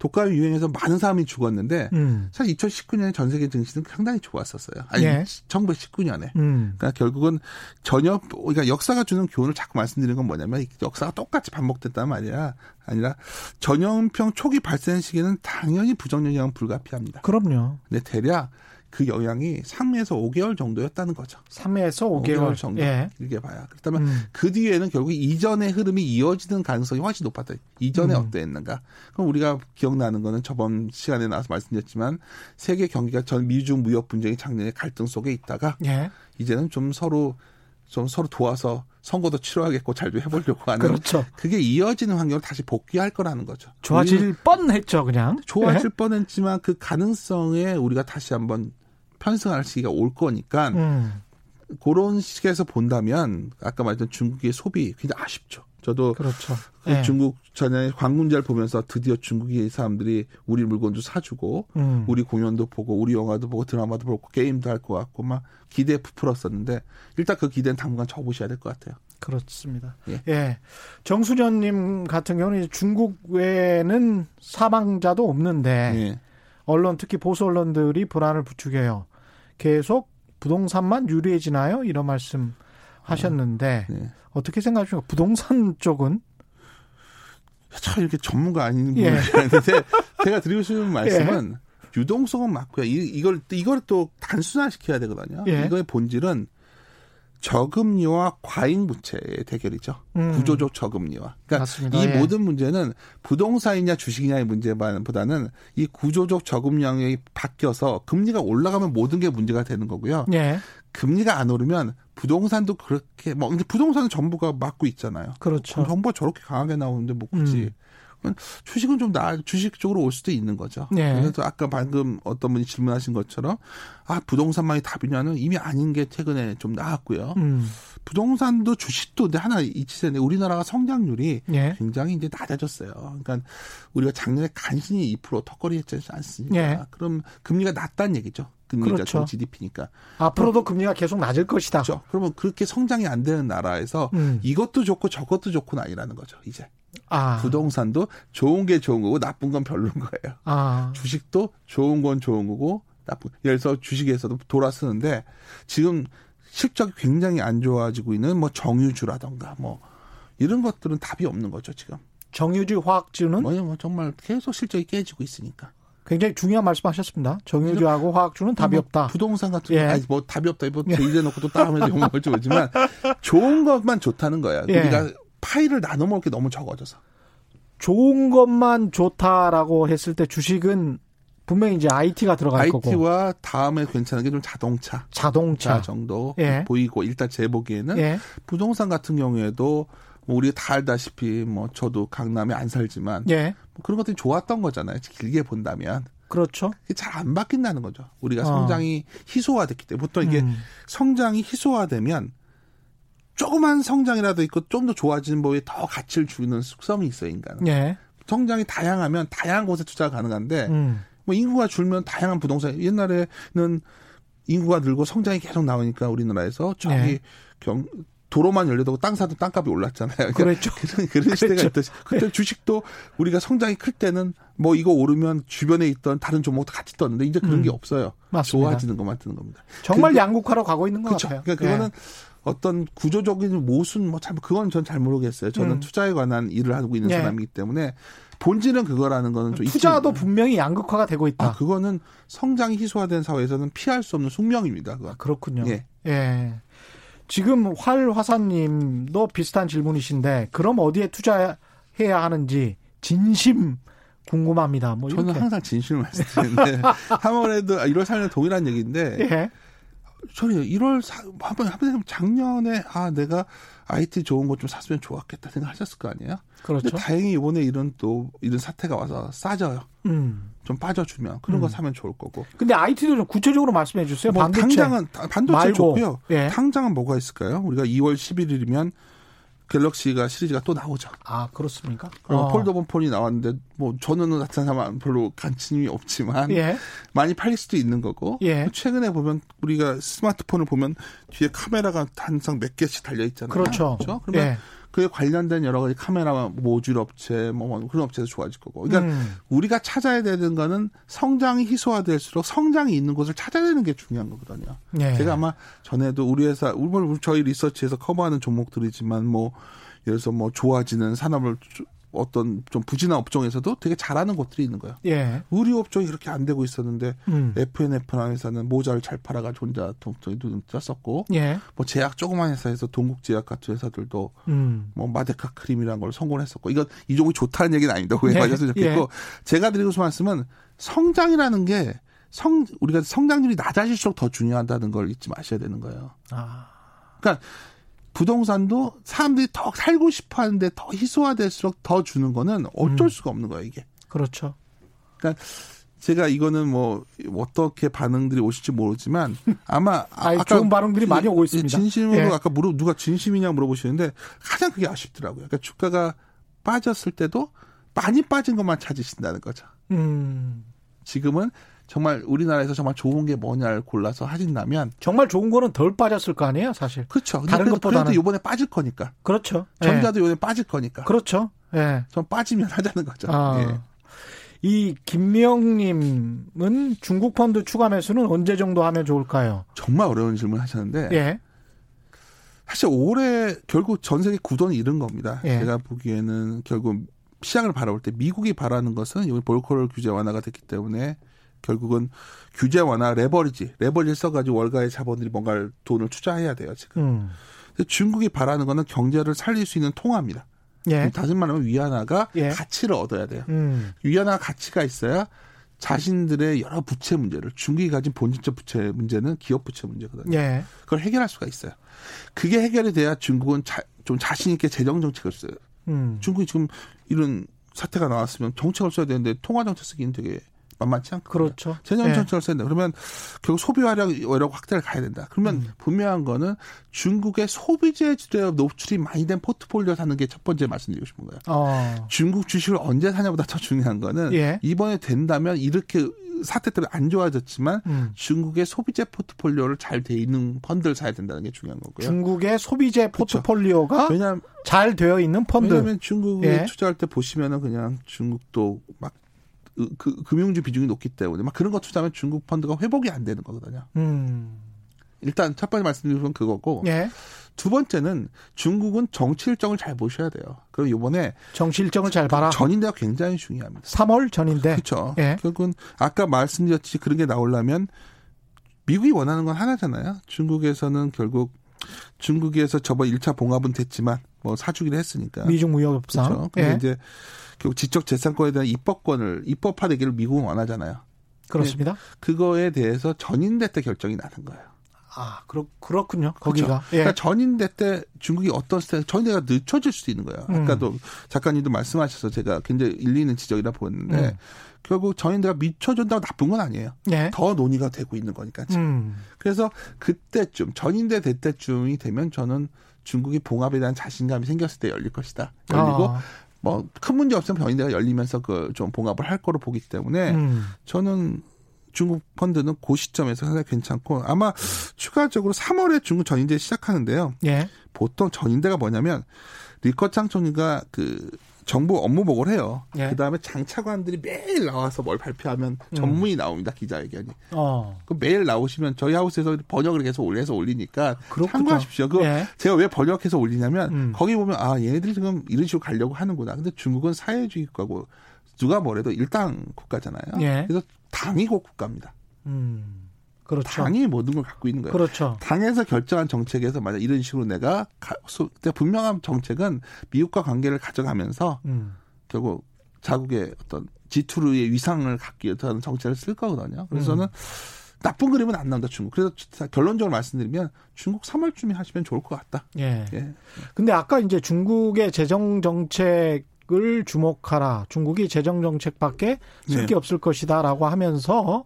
독감이 유행해서 많은 사람이 죽었는데 음. 사실 2019년에 전 세계 증시는 상당히 좋았었어요. 아니 예. 1919년에. 음. 그러니까 결국은 전혀 그러니까 역사가 주는 교훈을 자꾸 말씀드리는 건 뭐냐면 역사가 똑같이 반복됐단 말이야. 아니라 전염병 초기 발생 시기는 당연히 부정 영향은 불가피합니다. 그럼요. 근데 대략 그 영향이 3에서 5개월 정도였다는 거죠. 3에서 5개월, 정도 예. 길게 봐야. 그렇다면 음. 그 뒤에는 결국 이전의 흐름이 이어지는 가능성이 훨씬 높았다. 이전에 음. 어떠했는가? 그럼 우리가 기억나는 거는 저번 시간에 나와서 말씀드렸지만 세계 경기가 전 미중 무역 분쟁이 작년에 갈등 속에 있다가 예. 이제는 좀 서로 좀 서로 도와서 선거도 치러야겠고 잘 좀 해보려고 하는 그렇죠. 그게 이어지는 환경을 다시 복귀할 거라는 거죠. 좋아질 뻔했죠, 그냥. 좋아질 예. 뻔했지만 그 가능성에 우리가 다시 한번 편승할 시기가 올 거니까 음. 그런 식에서 본다면 아까 말했던 중국의 소비 굉장히 아쉽죠. 저도 그렇죠. 그 예. 중국 전에 관문제를 보면서 드디어 중국의 사람들이 우리 물건도 사주고 음. 우리 공연도 보고 우리 영화도 보고 드라마도 보고 게임도 할 것 같고 막 기대에 부풀었었는데 일단 그 기대는 당분간 접으셔야 될 것 같아요. 그렇습니다. 예. 예. 정수련님 같은 경우는 중국 외에는 사망자도 없는데 예. 언론 특히 보수 언론들이 불안을 부추겨요. 계속 부동산만 유리해지나요? 이런 말씀 하셨는데 예. 어떻게 생각하십니까? 부동산 쪽은 참 이렇게 전문가 아닌 예. 분이 있는데 제가 드리고 싶은 말씀은 유동성은 맞고요. 이, 이걸 이걸 또 단순화시켜야 되거든요. 예. 이거의 본질은 저금리와 과잉 부채의 대결이죠. 음. 구조적 저금리와. 그러니까 맞습니다. 이 예. 모든 문제는 부동산이냐 주식이냐의 문제보다는 이 구조적 저금량이 바뀌어서 금리가 올라가면 모든 게 문제가 되는 거고요. 예. 금리가 안 오르면 부동산도 그렇게 뭐 부동산은 정부가 막고 있잖아요. 그렇죠. 정부가 저렇게 강하게 나오는데 뭐 굳이 그건 주식은 좀 나, 주식 쪽으로 올 수도 있는 거죠. 네. 그래서 아까 방금 어떤 분이 질문하신 것처럼 아 부동산만이 답이냐는 이미 아닌 게 최근에 좀 나왔고요. 음. 부동산도 주식도 하나 잊히세요. 우리나라가 성장률이 예. 굉장히 이제 낮아졌어요. 그러니까 우리가 작년에 간신히 2% 턱걸이 했지 않습니까? 예. 그럼 금리가 낮다는 얘기죠. 금리가 그렇죠. GDP니까. 앞으로도 금리가 계속 낮을 것이다. 그렇죠. 그러면 그렇게 성장이 안 되는 나라에서 음. 이것도 좋고 저것도 좋고는 아니라는 거죠. 이제 아. 부동산도 좋은 게 좋은 거고 나쁜 건 별로인 거예요. 아. 주식도 좋은 건 좋은 거고 나쁜. 예를 들어 주식에서도 돌아 쓰는데 지금 실적이 굉장히 안 좋아지고 있는 뭐 정유주라던가 뭐 이런 것들은 답이 없는 거죠 지금. 정유주 화학주는 뭐냐 뭐 정말 계속 실적이 깨지고 있으니까. 굉장히 중요한 말씀하셨습니다. 정유주하고 화학주는 답이 뭐 없다. 부동산 같은 예. 거 아니 뭐 답이 없다. 뭐 이제 놓고 또 다음에 욕먹을 줄 모르지만 좋은 것만 좋다는 거야. 예. 우리가 파일을 나눠 먹을 게 너무 적어져서. 좋은 것만 좋다라고 했을 때 주식은 분명히 이제 IT가 들어갈 거고 IT와 다음에 괜찮은 게 좀 자동차. 자동차. 차 정도 예. 보이고 일단 제 보기에는 예. 부동산 같은 경우에도 뭐 우리가 다 알다시피 뭐 저도 강남에 안 살지만 예. 뭐 그런 것들이 좋았던 거잖아요. 길게 본다면 그렇죠. 잘안 바뀐다는 거죠. 우리가 어. 성장이 희소화됐기 때문에 보통 이게 음. 성장이 희소화되면 조그만 성장이라도 있고 좀 더 좋아지는 법에 더 가치를 주는 숙성이 있어요 인간은. 예. 성장이 다양하면 다양한 곳에 투자가 가능한데 음. 뭐 인구가 줄면 다양한 부동산 옛날에는 인구가 늘고 성장이 계속 나오니까 우리나라에서 저기 네. 경 도로만 열려도 땅 사도 땅값이 올랐잖아요. 그러니까 그랬죠. 그런, 그런 시대가 그랬죠. 있듯이 그때 주식도 우리가 성장이 클 때는 뭐 이거 오르면 주변에 있던 다른 종목도 같이 떴는데 이제 그런 음. 게 없어요. 맞습니다. 좋아지는 것만 뜨는 겁니다. 정말 그- 양극화로 가고 있는 것 그렇죠. 같아요. 그러니까 예. 그거는 어떤 구조적인 모순 뭐잘 그건 전 잘 모르겠어요. 저는 음. 투자에 관한 일을 하고 있는 예. 사람이기 때문에 본질은 그거라는 거는 좀 투자도 있지. 분명히 양극화가 되고 있다. 아, 그거는 성장이 희소화된 사회에서는 피할 수 없는 숙명입니다. 그거. 그렇군요. 예. 예. 지금 활 화사님도 비슷한 질문이신데 그럼 어디에 투자해야 하는지 진심 궁금합니다. 뭐 저는 이렇게. 항상 진실을 말씀드리는데 3월에도 1월 4일에 동일한 얘기인데 예. 저는 1월 사, 한번 한번 작년에 아 내가 IT 좋은 거 좀 샀으면 좋았겠다 생각하셨을 거 아니에요? 그렇죠. 근데 다행히 이번에 이런 또 이런 사태가 와서 싸져요. 음. 좀 빠져주면 그런 음. 거 사면 좋을 거고. 근데 IT도 좀 구체적으로 말씀해 주세요. 뭐 반도체. 당장은 반도체 말고. 좋고요. 예. 당장은 뭐가 있을까요? 우리가 2월 11일이면 갤럭시가 시리즈가 또 나오죠. 아 그렇습니까? 어. 폴더본 폰이 나왔는데 뭐 저는 나타나면 별로 관심이 없지만 예. 많이 팔릴 수도 있는 거고 예. 최근에 보면 우리가 스마트폰을 보면 뒤에 카메라가 항상 몇 개씩 달려 있잖아요. 그렇죠. 그러면 예. 그에 관련된 여러 가지 카메라 모듈 업체 뭐 그런 업체도 좋아질 거고. 그러니까 음. 우리가 찾아야 되는 거는 성장이 희소화될수록 성장이 있는 곳을 찾아내는 게 중요한 거거든요. 예. 제가 아마 전에도 우리 회사 우리 저희 리서치에서 커버하는 종목들이지만 뭐 예를 들어서 뭐 좋아지는 산업을 주- 어떤 좀 부진한 업종에서도 되게 잘하는 곳들이 있는 거예요. 예. 의류 업종이 그렇게 안 되고 있었는데 음. F&F라는 회사는 모자를 잘 팔아가지고 혼자 동동이 눈 떴었고 예. 뭐 제약 조그만 회사에서 동국제약 같은 회사들도 음. 뭐 마데카 크림이라는 걸 성공했었고 이건 이 종이 좋다는 얘기는 아니다. 네. 오해하셨으면 좋겠고 예. 제가 드리고 싶은 말씀은 성장이라는 게 성 우리가 성장률이 낮아질수록 더 중요하다는 걸 잊지 마셔야 되는 거예요. 아. 그러니까 부동산도 사람들이 더 살고 싶어 하는데 더 희소화될수록 더 주는 거는 어쩔 음. 수가 없는 거예요, 이게. 그렇죠. 제가 이거는 뭐 어떻게 반응들이 오실지 모르지만 아마 아이, 좋은 반응들이 많이 오고 있습니다. 진심으로 예. 아까 물어 누가 진심이냐 물어보시는데 가장 그게 아쉽더라고요. 그러니까 주가가 빠졌을 때도 많이 빠진 것만 찾으신다는 거죠. 음. 지금은 정말 우리나라에서 정말 좋은 게 뭐냐를 골라서 하신다면 정말 좋은 거는 덜 빠졌을 거 아니에요, 사실. 그렇죠. 다른 그래도, 것보다는- 그래도 이번에 빠질 거니까 그렇죠. 예. 전자도 이번에 빠질 거니까 그렇죠. 예. 전 빠지면 하자는 거죠. 아. 예. 이 김명님은 중국 펀드 추가 매수는 언제 정도 하면 좋을까요? 정말 어려운 질문 하셨는데 예. 사실 올해 결국 전 세계 구도는 이런 겁니다. 예. 제가 보기에는 결국 시장을 바라볼 때 미국이 바라는 것은 이번 볼코럴 규제 완화가 됐기 때문에 결국은 규제 완화 레버리지 레버리를 써가지고 월가의 자본들이 뭔가 돈을 투자해야 돼요 지금. 음. 근데 중국이 바라는 거는 경제를 살릴 수 있는 통화입니다. 예. 다시 말하면 위안화가 예. 가치를 얻어야 돼요. 음. 위안화 가치가 있어야 자신들의 여러 부채 문제를 중국이 가진 본질적 부채 문제는 기업 부채 문제거든요. 예. 그걸 해결할 수가 있어요. 그게 해결이 돼야 중국은 자, 좀 자신 있게 재정 정책을 써요. 음. 중국이 지금 이런 사태가 나왔으면 정책을 써야 되는데 통화 정책 쓰기는 되게 만만치 않고 그렇죠. 재정 예. 정책을 써야 된다. 그러면 결국 소비 활력 확대를 가야 된다. 그러면 음. 분명한 거는 중국의 소비재 주에 노출이 많이 된 포트폴리오 사는 게 첫 번째 말씀드리고 싶은 거예요. 어. 중국 주식을 언제 사냐보다 더 중요한 거는 예. 이번에 된다면 이렇게 사태 때문에 안 좋아졌지만 음. 중국의 소비재 포트폴리오를 잘 돼 있는 펀드를 사야 된다는 게 중요한 거고요. 중국의 소비재 포트폴리오가 왜냐하면 잘 되어 있는 펀드. 왜냐하면 중국에 예. 투자할 때 보시면은 그냥 중국도 막 그, 금융주 비중이 높기 때문에 막 그런 거 투자하면 중국 펀드가 회복이 안 되는 거거든요. 음. 일단 첫 번째 말씀드린 건 그거고 예. 두 번째는 중국은 정치 일정을 잘 보셔야 돼요. 그럼 이번에 정치 일정을 잘 봐라. 전인대가 굉장히 중요합니다. 3월 전인데. 그렇죠. 예. 결국은 아까 말씀드렸듯이 그런 게 나오려면 미국이 원하는 건 하나잖아요. 중국에서는 결국 중국에서 저번 1차 봉합은 됐지만 뭐 사주기를 했으니까. 미중 무역 협상. 그렇죠. 근데 예. 이제 결국 지적 재산권에 대한 입법권을 입법화되기를 미국은 원하잖아요. 그렇습니다. 그거에 대해서 전인대 때 결정이 나는 거예요. 아, 그렇 그렇군요. 거기가. 예. 그러니까 전인대 때 중국이 어떤 스타일, 전인대가 늦춰질 수도 있는 거예요. 음. 아까도 작가님도 말씀하셔서 제가 굉장히 일리 있는 지적이라 보였는데 음. 결국 전인대가 미쳐준다고 나쁜 건 아니에요. 예. 더 논의가 되고 있는 거니까 지금. 음. 그래서 그때쯤 전인대 될 때쯤이 되면 저는 중국이 봉합에 대한 자신감이 생겼을 때 열릴 것이다. 열리고 아, 뭐큰 문제 없으면 전인대가 열리면서 그 좀 봉합을 할 거로 보기 때문에 음. 저는 중국 펀드는 그 시점에서 상당히 괜찮고 아마 추가적으로 3월에 중국 전인대 시작하는데요. 예. 보통 전인대가 뭐냐면 리커창 총리가 그 정부 업무 보고를 해요. 예. 그 다음에 장차관들이 매일 나와서 뭘 발표하면 전문이 나옵니다. 기자회견이. 어. 그 매일 나오시면 저희 하우스에서 번역을 계속 올려서 올리니까 그렇군요. 참고하십시오. 그 예. 제가 왜 번역해서 올리냐면 음. 거기 보면 아 얘네들이 지금 이런 식으로 가려고 하는구나. 근데 중국은 사회주의 국가고 누가 뭐래도 일당 국가잖아요. 예. 그래서 당이고 국가입니다. 음. 그렇죠. 당이 모든 걸 갖고 있는 거예요. 그렇죠. 당에서 결정한 정책에서 만약 이런 식으로 내가 가, 분명한 정책은 미국과 관계를 가져가면서 음. 결국 자국의 어떤 지투르의 위상을 갖기 위해서 하는 정책을 쓸 거거든요. 그래서 음. 나쁜 그림은 안 나온다 중국. 그래서 결론적으로 말씀드리면 중국 3월쯤에 하시면 좋을 것 같다. 예. 예. 근데 아까 이제 중국의 재정 정책 을 주목하라. 중국이 재정 정책밖에 쓸게 네. 없을 것이다라고 하면서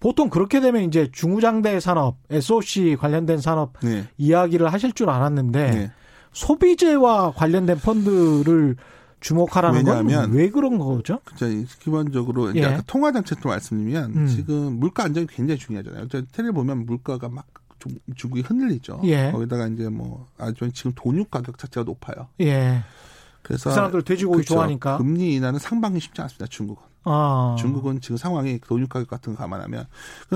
보통 그렇게 되면 이제 중우장대 산업, SOC 관련된 산업 네. 이야기를 하실 줄 알았는데 네. 소비재와 관련된 펀드를 주목하라는 건 왜 그런 거죠? 그죠. 기본적으로 이제 예. 통화 정책도 말씀드리면 음. 지금 물가 안정이 굉장히 중요하잖아요. 테레 보면 물가가 막 중국이 흔들리죠. 예. 거기다가 이제 뭐 아주 지금 돈육 가격 자체가 높아요. 예. 그래서 그 사람들 돼지고기 그렇죠. 좋아하니까 금리 인하는 상반기 쉽지 않습니다. 중국은. 아. 중국은 지금 상황이 돈육 가격 같은 거 감안하면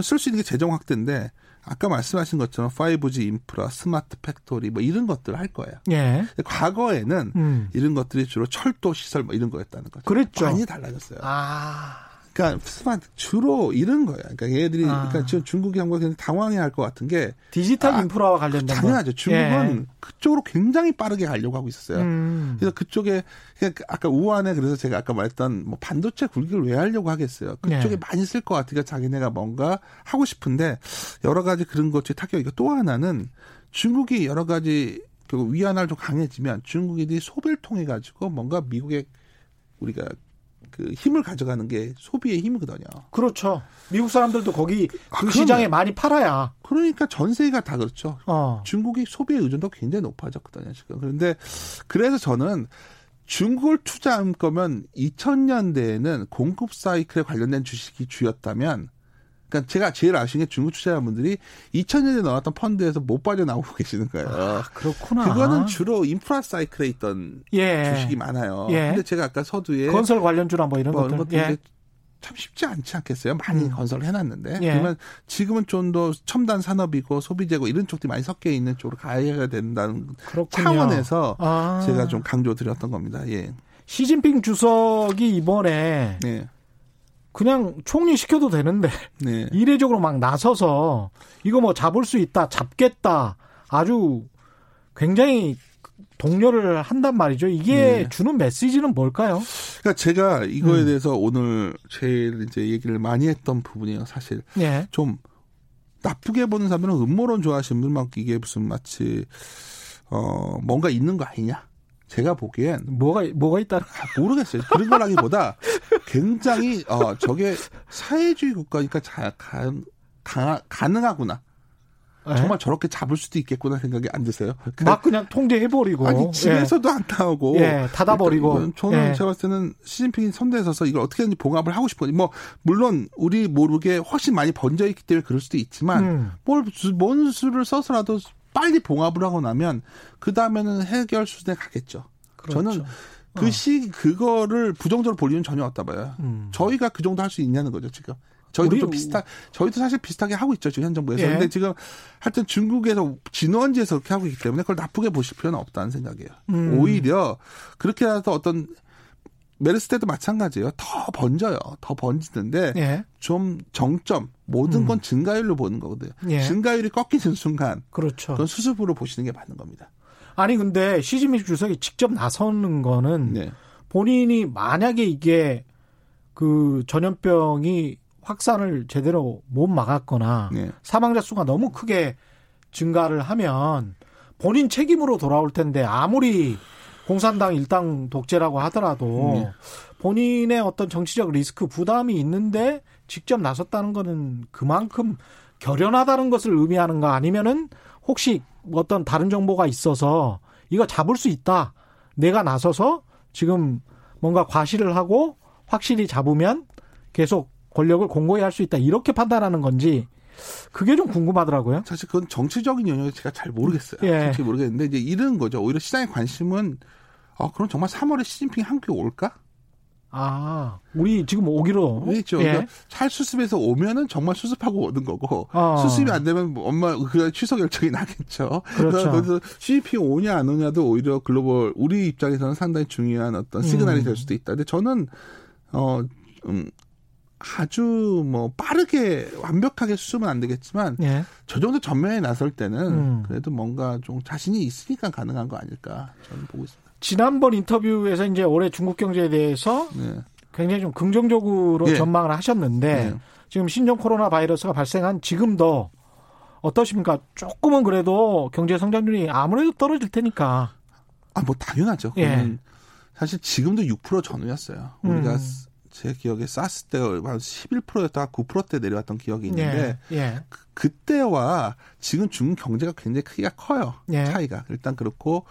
쓸 수 있는 게 재정 확대인데 아까 말씀하신 것처럼 5G 인프라, smart factory 뭐 이런 것들을 할 거예요. 예. 과거에는 음. 이런 것들이 주로 철도 시설 뭐 이런 거였다는 거죠. 그랬죠. 많이 달라졌어요. 아. 그러니까 스마트 주로 이런 거예요. 그러니까 얘들이 아. 그러니까 지금 중국이 한거 굉장히 당황해 할 것 같은 게 디지털 아, 인프라와 관련된 당연하죠. 중국은 예. 그쪽으로 굉장히 빠르게 가려고 하고 있었어요. 음. 그래서 그쪽에 그러니까 아까 우한에 그래서 제가 아까 말했던 뭐 반도체 굴기를 왜 하려고 하겠어요. 그쪽에 예. 많이 쓸 것 같으니까 자기네가 뭔가 하고 싶은데 여러 가지 그런 것들이 타격이고 또 하나는 중국이 여러 가지 그 위안화를 좀 강해지면 중국인들이 소비를 통해 가지고 뭔가 미국의 우리가 그 힘을 가져가는 게 소비의 힘이거든요. 그렇죠. 미국 사람들도 거기 그 아, 시장에 많이 팔아야. 그러니까 전 세계가 다 그렇죠. 어. 중국이 소비의 의존도 굉장히 높아졌거든요. 지금. 그런데 그래서 저는 중국을 투자할 거면 2000년대에는 공급 사이클에 관련된 주식이 주였다면 그러니까 제가 제일 아쉬운 게 중국 투자자분들이 2000년에 나왔던 펀드에서 못 빠져나오고 계시는 거예요. 아, 그렇구나. 그거는 주로 인프라 사이클에 있던 예. 주식이 많아요. 예. 근데 제가 아까 서두에 건설 관련주나 뭐 이런 뭐, 것들 예. 참 쉽지 않지 않겠어요? 많이 음. 건설을 해놨는데 예. 그러면 지금은 좀 더 첨단 산업이고 소비재고 이런 쪽들이 많이 섞여 있는 쪽으로 가야 된다는 그렇군요. 차원에서 아. 제가 좀 강조드렸던 겁니다. 예. 시진핑 주석이 이번에 네. 그냥 총리 시켜도 되는데 네. 이례적으로 막 나서서 이거 뭐 잡을 수 있다, 잡겠다, 아주 굉장히 독려를 한단 말이죠. 이게 네. 주는 메시지는 뭘까요? 그러니까 제가 이거에 음. 대해서 오늘 제일 이제 얘기를 많이 했던 부분이에요. 사실 네. 좀 나쁘게 보는 사람들은 음모론 좋아하시는 분만 이게 무슨 마치 어 뭔가 있는 거 아니냐. 제가 보기엔 뭐가 뭐가 있다 모르겠어요. 그런 거라기보다 굉장히 어 저게 사회주의 국가니까 자, 가, 가, 가능하구나. 에? 정말 저렇게 잡을 수도 있겠구나 생각이 안 드세요? 막 그냥 통제해버리고. 아니, 집에서도 예. 안 나오고. 예, 닫아버리고. 그러니까 저는 예. 제가 봤을 때는 시진핑이 선대에 서서 이걸 어떻게든지 봉합을 하고 싶어요. 뭐, 물론, 우리 모르게 훨씬 많이 번져있기 때문에 그럴 수도 있지만, 음. 뭘, 뭔 수를 써서라도 빨리 봉합을 하고 나면 그 다음에는 해결 수준에 가겠죠. 그렇죠. 저는 그 어. 시, 그거를 부정적으로 볼 이유는 전혀 없다 봐요. 음. 저희가 그 정도 할 수 있냐는 거죠, 지금. 저희도 좀 비슷하, 저희도 사실 비슷하게 하고 있죠, 지금 현 정부에서. 예. 근데 지금 하여튼 중국에서 진원지에서 그렇게 하고 있기 때문에 그걸 나쁘게 보실 필요는 없다는 생각이에요. 음. 오히려 그렇게 해서 어떤 메르스 때도 마찬가지예요. 더 번져요. 더 번지는데 예. 좀 정점 모든 건 음. 증가율로 보는 거거든요. 예. 증가율이 꺾이는 순간 그렇죠. 그건 수습으로 보시는 게 맞는 겁니다. 아니 근데 시진핑 주석이 직접 나서는 거는 네. 본인이 만약에 이게 그 전염병이 확산을 제대로 못 막았거나 네. 사망자 수가 너무 크게 증가를 하면 본인 책임으로 돌아올 텐데 아무리 공산당 일당 독재라고 하더라도 네. 본인의 어떤 정치적 리스크 부담이 있는데 직접 나섰다는 거는 그만큼 결연하다는 것을 의미하는가 아니면은 혹시 어떤 다른 정보가 있어서 이거 잡을 수 있다. 내가 나서서 지금 뭔가 과시를 하고 확실히 잡으면 계속 권력을 공고히 할 수 있다. 이렇게 판단하는 건지 그게 좀 궁금하더라고요. 사실 그건 정치적인 영역이 제가 잘 모르겠어요. 예. 솔직히 모르겠는데 이제 이런 거죠. 오히려 시장의 관심은 아, 그럼 정말 3월에 시진핑 한국에 올까? 아, 우리 지금 오기로. 그렇죠. 예. 그러니까 잘 수습해서 오면은 정말 수습하고 오는 거고, 어. 수습이 안 되면 뭐 엄마, 그 취소 결정이 나겠죠. 그렇죠. 그래서 시진핑 오냐 안 오냐도 오히려 글로벌, 우리 입장에서는 상당히 중요한 어떤 시그널이 음. 될 수도 있다. 근데 저는, 어, 음, 아주 뭐 빠르게 완벽하게 수습은 안 되겠지만 예. 저 정도 전면에 나설 때는 음. 그래도 뭔가 좀 자신이 있으니까 가능한 거 아닐까 저는 보고 있습니다. 지난번 인터뷰에서 이제 올해 중국 경제에 대해서 네. 굉장히 좀 긍정적으로 네. 전망을 하셨는데 네. 지금 신종 코로나 바이러스가 발생한 지금도 어떠십니까? 조금은 그래도 경제 성장률이 아무래도 떨어질 테니까. 아, 뭐 당연하죠. 예. 사실 지금도 6% 전후였어요. 우리가 음. 제 기억에 사스 때한 11%였다가 9%대 내려왔던 기억이 있는데 예. 예. 그, 때와 지금 중국 경제가 굉장히 크기가 커요. 예. 차이가. 일단 그렇고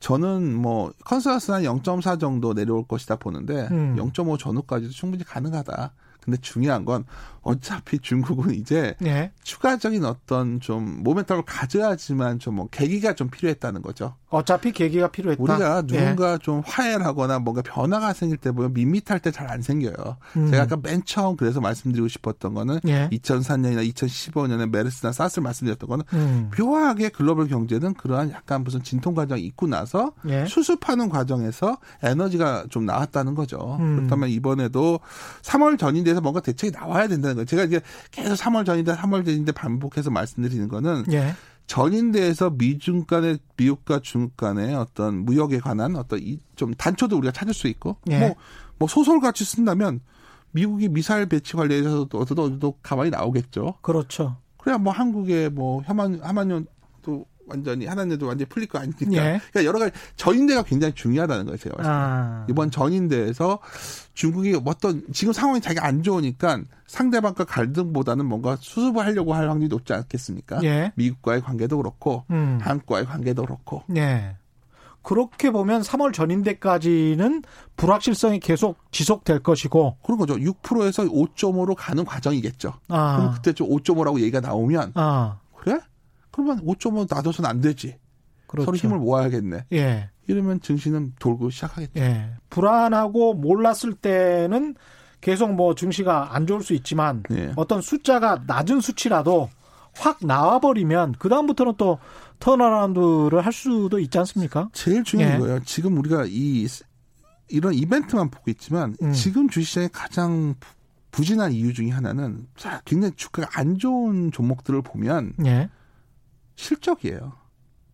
저는 뭐 컨센서스 한0.4 정도 내려올 것이다 보는데 음. 0.5 전후까지도 충분히 가능하다. 근데 중요한 건 어차피 중국은 이제 네. 추가적인 어떤 좀 momentum을 가져야지만 좀 뭐 계기가 좀 필요했다는 거죠. 어차피 계기가 필요했다. 우리가 예. 누군가 네. 좀 화해를 하거나 뭔가 변화가 생길 때 보면 밋밋할 때 잘 안 생겨요. 음. 제가 아까 맨 처음 그래서 말씀드리고 싶었던 거는 네. 2004년이나 2015년에 메르스나 사스를 말씀드렸던 거는 음. 묘하게 글로벌 경제는 그러한 약간 무슨 진통 과정이 있고 나서 예. 수습하는 과정에서 에너지가 좀 나왔다는 거죠. 음. 그렇다면 이번에도 3월 전인 대해서 뭔가 대책이 나와야 된다는 거예요. 제가 이제 계속 3월 전인데 3월 전인데 반복해서 말씀드리는 거는 예. 전인대에서 미중 간의 미국과 중국 간의 어떤 무역에 관한 어떤 이 좀 단초도 우리가 찾을 수 있고 예. 뭐, 뭐 소설 같이 쓴다면 미국이 미사일 배치 관련해서도 어디도 가만히 나오겠죠. 그렇죠. 그래야 뭐 한국의 뭐 하만 하만연도 완전히 하나님도 완전히 풀릴 거 아니니까. 예. 그러니까 여러 가지 전인대가 굉장히 중요하다는 거예요. 제가 봤을 때. 아. 이번 전인대에서 중국이 어떤 지금 상황이 자기가 안 좋으니까 상대방과 갈등보다는 뭔가 수습을 하려고 할 확률이 높지 않겠습니까? 예. 미국과의 관계도 그렇고 음. 한국과의 관계도 그렇고. 예. 그렇게 보면 3월 전인대까지는 불확실성이 계속 지속될 것이고 그런 거죠. 6%에서 5.5로 가는 과정이겠죠. 아. 그럼 그때 좀 5.5라고 얘기가 나오면 아. 그래? 그러면 5.5 놔둬서는 안 되지. 그렇죠. 서로 힘을 모아야겠네. 예. 이러면 증시는 돌고 시작하겠죠. 예. 불안하고 몰랐을 때는 계속 뭐 증시가 안 좋을 수 있지만 예. 어떤 숫자가 낮은 수치라도 확 나와버리면 그 다음부터는 또 턴어라운드를 할 수도 있지 않습니까? 제일 중요한 예. 거예요. 지금 우리가 이 이런 이벤트만 보고 있지만 음. 지금 주식시장의 가장 부진한 이유 중에 하나는 굉장히 주가가 안 좋은 종목들을 보면 예. 실적이에요.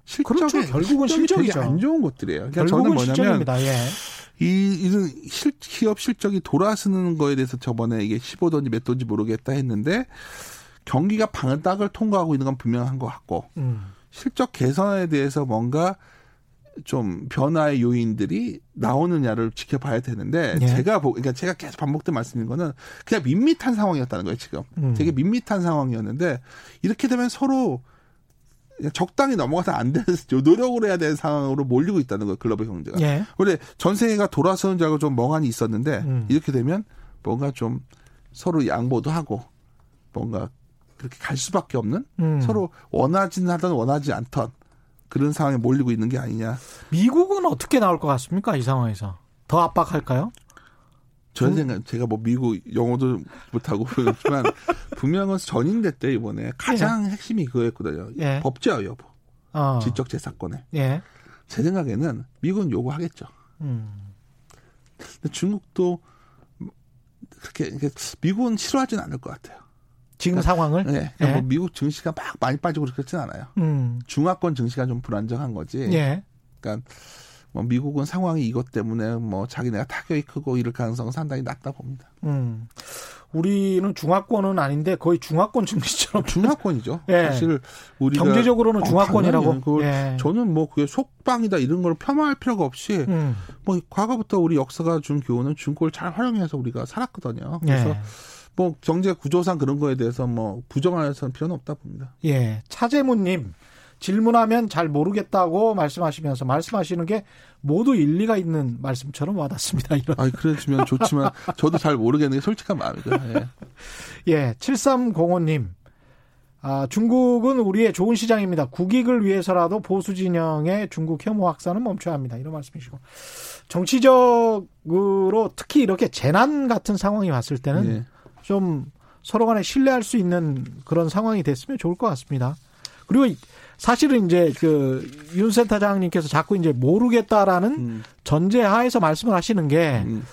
실적이 그렇죠. 결국은 실적이죠. 안 좋은 것들이에요. 그러니까 저는 뭐냐면 예. 이 이런 실, 기업 실적이 돌아서는 거에 대해서 저번에 이게 15돈지 몇 돈지 모르겠다 했는데 경기가 방을딱을 통과하고 있는 건 분명한 것 같고 음. 실적 개선에 대해서 뭔가 좀 변화의 요인들이 나오느냐를 지켜봐야 되는데 예. 제가 보 그러니까 제가 계속 반복된 말씀인 거는 그냥 밋밋한 상황이었다는 거예요 지금 음. 되게 밋밋한 상황이었는데 이렇게 되면 서로 적당히 넘어가서 안 되는 노력을 해야 되는 상황으로 몰리고 있다는 거예요 글로벌 경제가. 예. 원래 전 세계가 돌아서는 줄 알고 좀 멍하니 있었는데 음. 이렇게 되면 뭔가 좀 서로 양보도 하고 뭔가 그렇게 갈 수밖에 없는 음. 서로 원하진 하던 원하지 않던 그런 상황에 몰리고 있는 게 아니냐. 미국은 어떻게 나올 것 같습니까 이 상황에서 더 압박할까요? 전 생각 제가 뭐 미국 영어도 못하고 그렇지만 분명한 전인대 때 이번에 가장 예. 핵심이 그거였거든요. 예. 법제화 여부. 어. 지적 재산권에. 예. 제 생각에는 미국은 요구하겠죠. 음. 근데 중국도 그렇게 미국은 싫어하지는 않을 것 같아요. 지금 그러니까, 상황을? 네. 그러니까 예. 뭐 미국 증시가 막 많이 빠지고 그렇진 않아요. 음. 중화권 증시가 좀 불안정한 거지. 예. 그러니까 뭐 미국은 상황이 이것 때문에 뭐 자기네가 타격이 크고 이럴 가능성은 상당히 낮다 봅니다. 음. 우리는 중화권은 아닌데 거의 중화권 증시처럼 중화권이죠. 예. 사실 우리가 경제적으로는 어, 중화권이라고. 어, 예. 저는 뭐 그게 속방이다 이런 걸 폄하할 필요가 없이 음. 뭐 과거부터 우리 역사가 준 교훈은 중국을 잘 활용해서 우리가 살았거든요. 그래서 예. 뭐 경제 구조상 그런 거에 대해서 뭐 부정할 필요는 없다 봅니다. 예. 차재문님 질문하면 잘 모르겠다고 말씀하시면서 말씀하시는 게 모두 일리가 있는 말씀처럼 와닿습니다. 이런. 아니, 그러시면 좋지만 저도 잘 모르겠는 게 솔직한 마음이죠. 예. 예, 7305님. 아, 중국은 우리의 좋은 시장입니다. 국익을 위해서라도 보수 진영의 중국 혐오 확산은 멈춰야 합니다. 이런 말씀이시고. 정치적으로 특히 이렇게 재난 같은 상황이 왔을 때는 예. 좀 서로 간에 신뢰할 수 있는 그런 상황이 됐으면 좋을 것 같습니다. 그리고 사실은 이제 그 윤 센터장님께서 자꾸 이제 모르겠다라는 음. 전제 하에서 말씀을 하시는 게 음.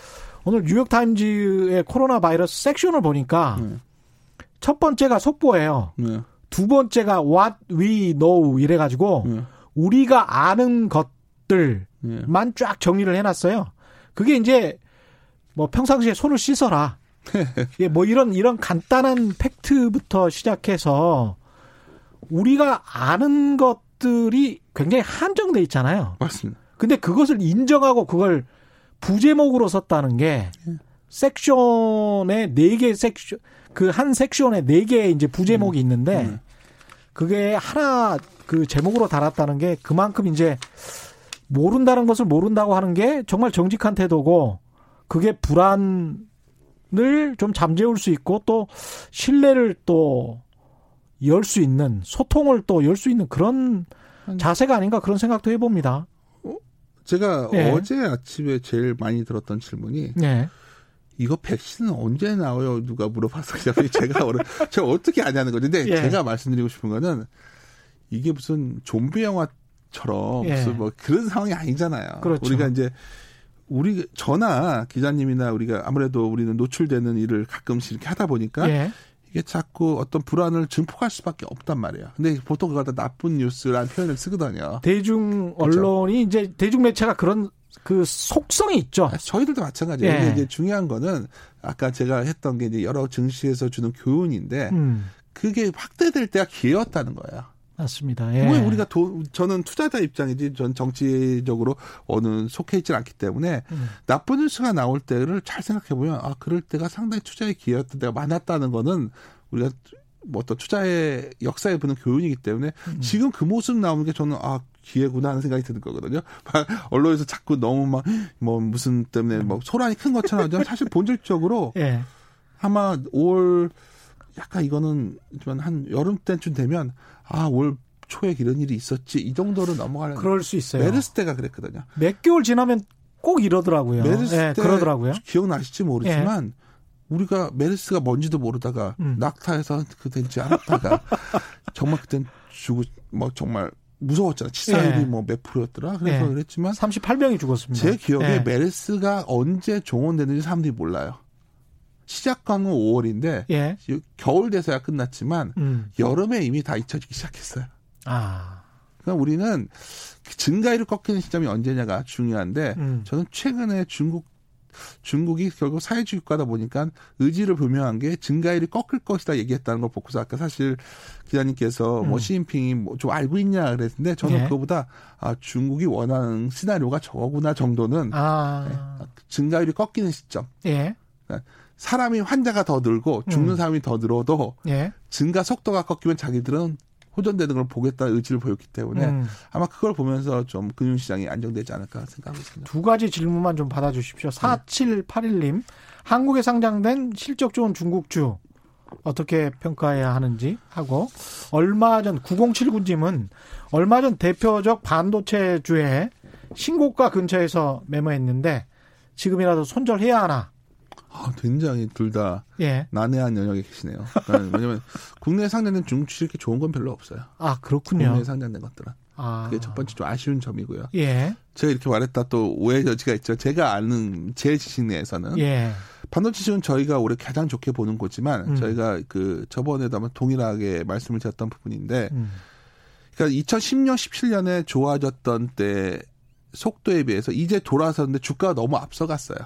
오늘 뉴욕 타임즈의 코로나 바이러스 섹션을 보니까 네. 첫 번째가 속보예요. 네. 두 번째가 what we know 이래 가지고 네. 우리가 아는 것들만 네. 쫙 정리를 해 놨어요. 그게 이제 뭐 평상시에 손을 씻어라. 예, 뭐 이런 이런 간단한 팩트부터 시작해서 우리가 아는 것들이 굉장히 한정돼 있잖아요. 맞습니다. 근데 그것을 인정하고 그걸 부제목으로 썼다는 게 섹션에 네 개 섹션 그 한 섹션에 네개 이제 부제목이 있는데 그게 하나 그 제목으로 달았다는 게 그만큼 이제 모른다는 것을 모른다고 하는 게 정말 정직한 태도고 그게 불안을 좀 잠재울 수 있고 또 신뢰를 또 열 수 있는 소통을 또 열 수 있는 그런 자세가 아닌가 그런 생각도 해봅니다. 제가 예. 어제 아침에 제일 많이 들었던 질문이 네. 이거 백신은 언제 나와요? 누가 물어봐서 제가 어려, 제가 어떻게 아냐는 거죠. 근데 예. 제가 말씀드리고 싶은 거는 이게 무슨 좀비 영화처럼 예. 무슨 뭐 그런 상황이 아니잖아요. 그렇죠. 우리가 이제 우리 저나 기자님이나 우리가 아무래도 우리는 노출되는 일을 가끔씩 이렇게 하다 보니까 예. 이게 자꾸 어떤 불안을 증폭할 수밖에 없단 말이에요. 근데 보통 그걸 다 나쁜 뉴스라는 표현을 쓰거든요. 대중 그렇죠. 언론이 이제 대중 매체가 그런 그 속성이 있죠. 아, 저희들도 마찬가지예요. 예. 근데 이제 중요한 거는 아까 제가 했던 게 이제 여러 증시에서 주는 교훈인데 음, 그게 확대될 때가 기회였다는 거예요. 맞습니다. 예. 왜 우리가 도, 저는 투자자 입장이지 전 정치적으로 어느 속해 있지는 않기 때문에 음. 나쁜 뉴스가 나올 때를 잘 생각해 보면 아 그럴 때가 상당히 투자의 기회였던 때가 많았다는 거는 우리가 뭐 어떤 투자의 역사에 보는 교훈이기 때문에 음. 지금 그 모습 나오는 게 저는 아 기회구나 하는 생각이 드는 거거든요. 언론에서 자꾸 너무 막 뭐 무슨 때문에 뭐 소란이 큰 것처럼 하지만 사실 본질적으로 예. 아마 5월 약간 이거는 좀한 여름 때쯤 되면 아 올 초에 이런 일이 있었지 이 정도로 넘어가려는 그럴 수 있어요. 메르스 때가 그랬거든요. 몇 개월 지나면 꼭 이러더라고요. 메르스 예, 때 그러더라고요. 기억나실지 모르지만 우리가 메르스가 뭔지도 모르다가 음. 낙타해서 그 된지 알았다가 정말 그땐 죽고 뭐 정말 무서웠잖아. 치사율이 예. 뭐몇 프로였더라. 그래서 예. 그랬지만 38명이 죽었습니다. 제 기억에 예. 메르스가 언제 종원되는지 사람들이 몰라요. 시작한 건 5월인데 예. 겨울 돼서야 끝났지만 음. 여름에 이미 다 잊혀지기 시작했어요. 아. 그러니까 우리는 그 증가율을 꺾이는 시점이 언제냐가 중요한데 음. 저는 최근에 중국 중국이 결국 사회주의 국가다 보니까 의지를 표명한 게 증가율이 꺾일 것이다 얘기했다는 걸 보고서 아까 사실 기자님께서 음. 뭐 시진핑이 뭐 좀 알고 있냐 그랬는데 저는 예. 그거보다 아 중국이 원하는 시나리오가 저거구나 정도는 아. 증가율이 꺾이는 시점 예. 사람이 환자가 더 늘고 죽는 음. 사람이 더 늘어도 예. 증가 속도가 꺾이면 자기들은 호전되는 걸 보겠다는 의지를 보였기 때문에 음. 아마 그걸 보면서 좀 금융시장이 안정되지 않을까 생각하고 있습니다. 두 가지 질문만 좀 받아주십시오. 4781님, 한국에 상장된 실적 좋은 중국주 어떻게 평가해야 하는지 하고 얼마 전 9079님은 얼마 전 대표적 반도체 주에 신고가 근처에서 매매했는데 지금이라도 손절해야 하나? 아, 굉장히 둘다 예. 난해한 영역에 계시네요. 그러니까 왜냐면 국내에 상장된 중국주식 이렇게 좋은 건 별로 없어요. 아 그렇군요. 국내에 상장된 것들은. 아. 그게 첫 번째 좀 아쉬운 점이고요. 예. 제가 이렇게 말했다 또 오해 여지가 있죠. 제가 아는 제 지식 내에서는 예. 반도체 지식은 저희가 올해 가장 좋게 보는 거지만 음. 저희가 그 저번에도 아마 동일하게 말씀을 드렸던 부분인데 음. 그러니까 2010년 17년에 좋아졌던 때 속도에 비해서 이제 돌아섰는데 주가가 너무 앞서갔어요.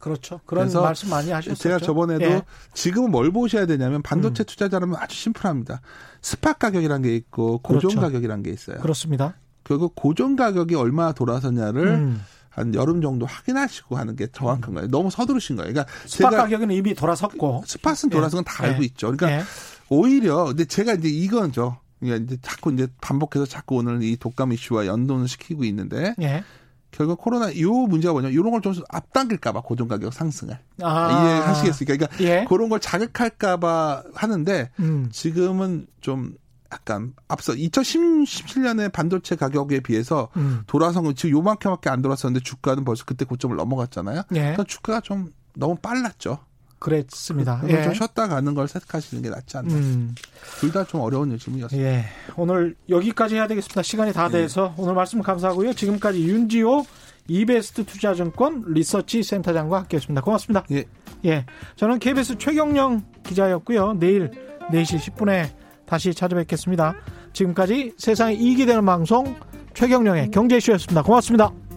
그렇죠. 그런 그래서 말씀 많이 하셨었죠. 제가 저번에도 예. 지금은 뭘 보셔야 되냐면 반도체 음. 투자자라면 아주 심플합니다. 스팟 가격이라는 게 있고 고정 그렇죠. 가격이라는 게 있어요. 그렇습니다. 결국 고정 가격이 얼마나 돌아섰냐를 음. 한 여름 정도 확인하시고 하는 게 정확한 거예요. 너무 서두르신 거예요. 그러니까 스팟 가격은 이미 돌아섰고. 스팟은 돌아선 건다 예. 알고 있죠. 그러니까 예. 오히려 근데 제가 이제 이건죠. 그러니까 이제 자꾸 이제 반복해서 자꾸 오늘 이 독감 이슈와 연동을 시키고 있는데 예. 결국 코로나 요 문제가 뭐냐 이런 걸 좀 앞당길까봐 고정 가격 상승을 아. 이해하시겠습니까? 그러니까 예. 그런 걸 자극할까봐 하는데 음. 지금은 좀 약간 앞서 2017년에 반도체 가격에 비해서 음. 돌아선 건 지금 요만큼밖에 안 돌았었는데 주가는 벌써 그때 고점을 넘어갔잖아요. 예. 그러니까 주가가 좀 너무 빨랐죠. 그랬습니다. 예. 좀 쉬었다 가는 걸 선택하시는 게 낫지 않나. 음. 둘다 좀 어려운 요즘이었어요. 예. 오늘 여기까지 해야 되겠습니다. 시간이 다 돼서 오늘 말씀 감사하고요. 지금까지 윤지호 이베스트 투자증권 리서치 센터장과 함께했습니다. 고맙습니다. 예. 예. 저는 KBS 최경영 기자였고요. 내일 4시 10분에 다시 찾아뵙겠습니다. 지금까지 세상에 이익이 되는 방송 최경영의 경제쇼였습니다. 고맙습니다.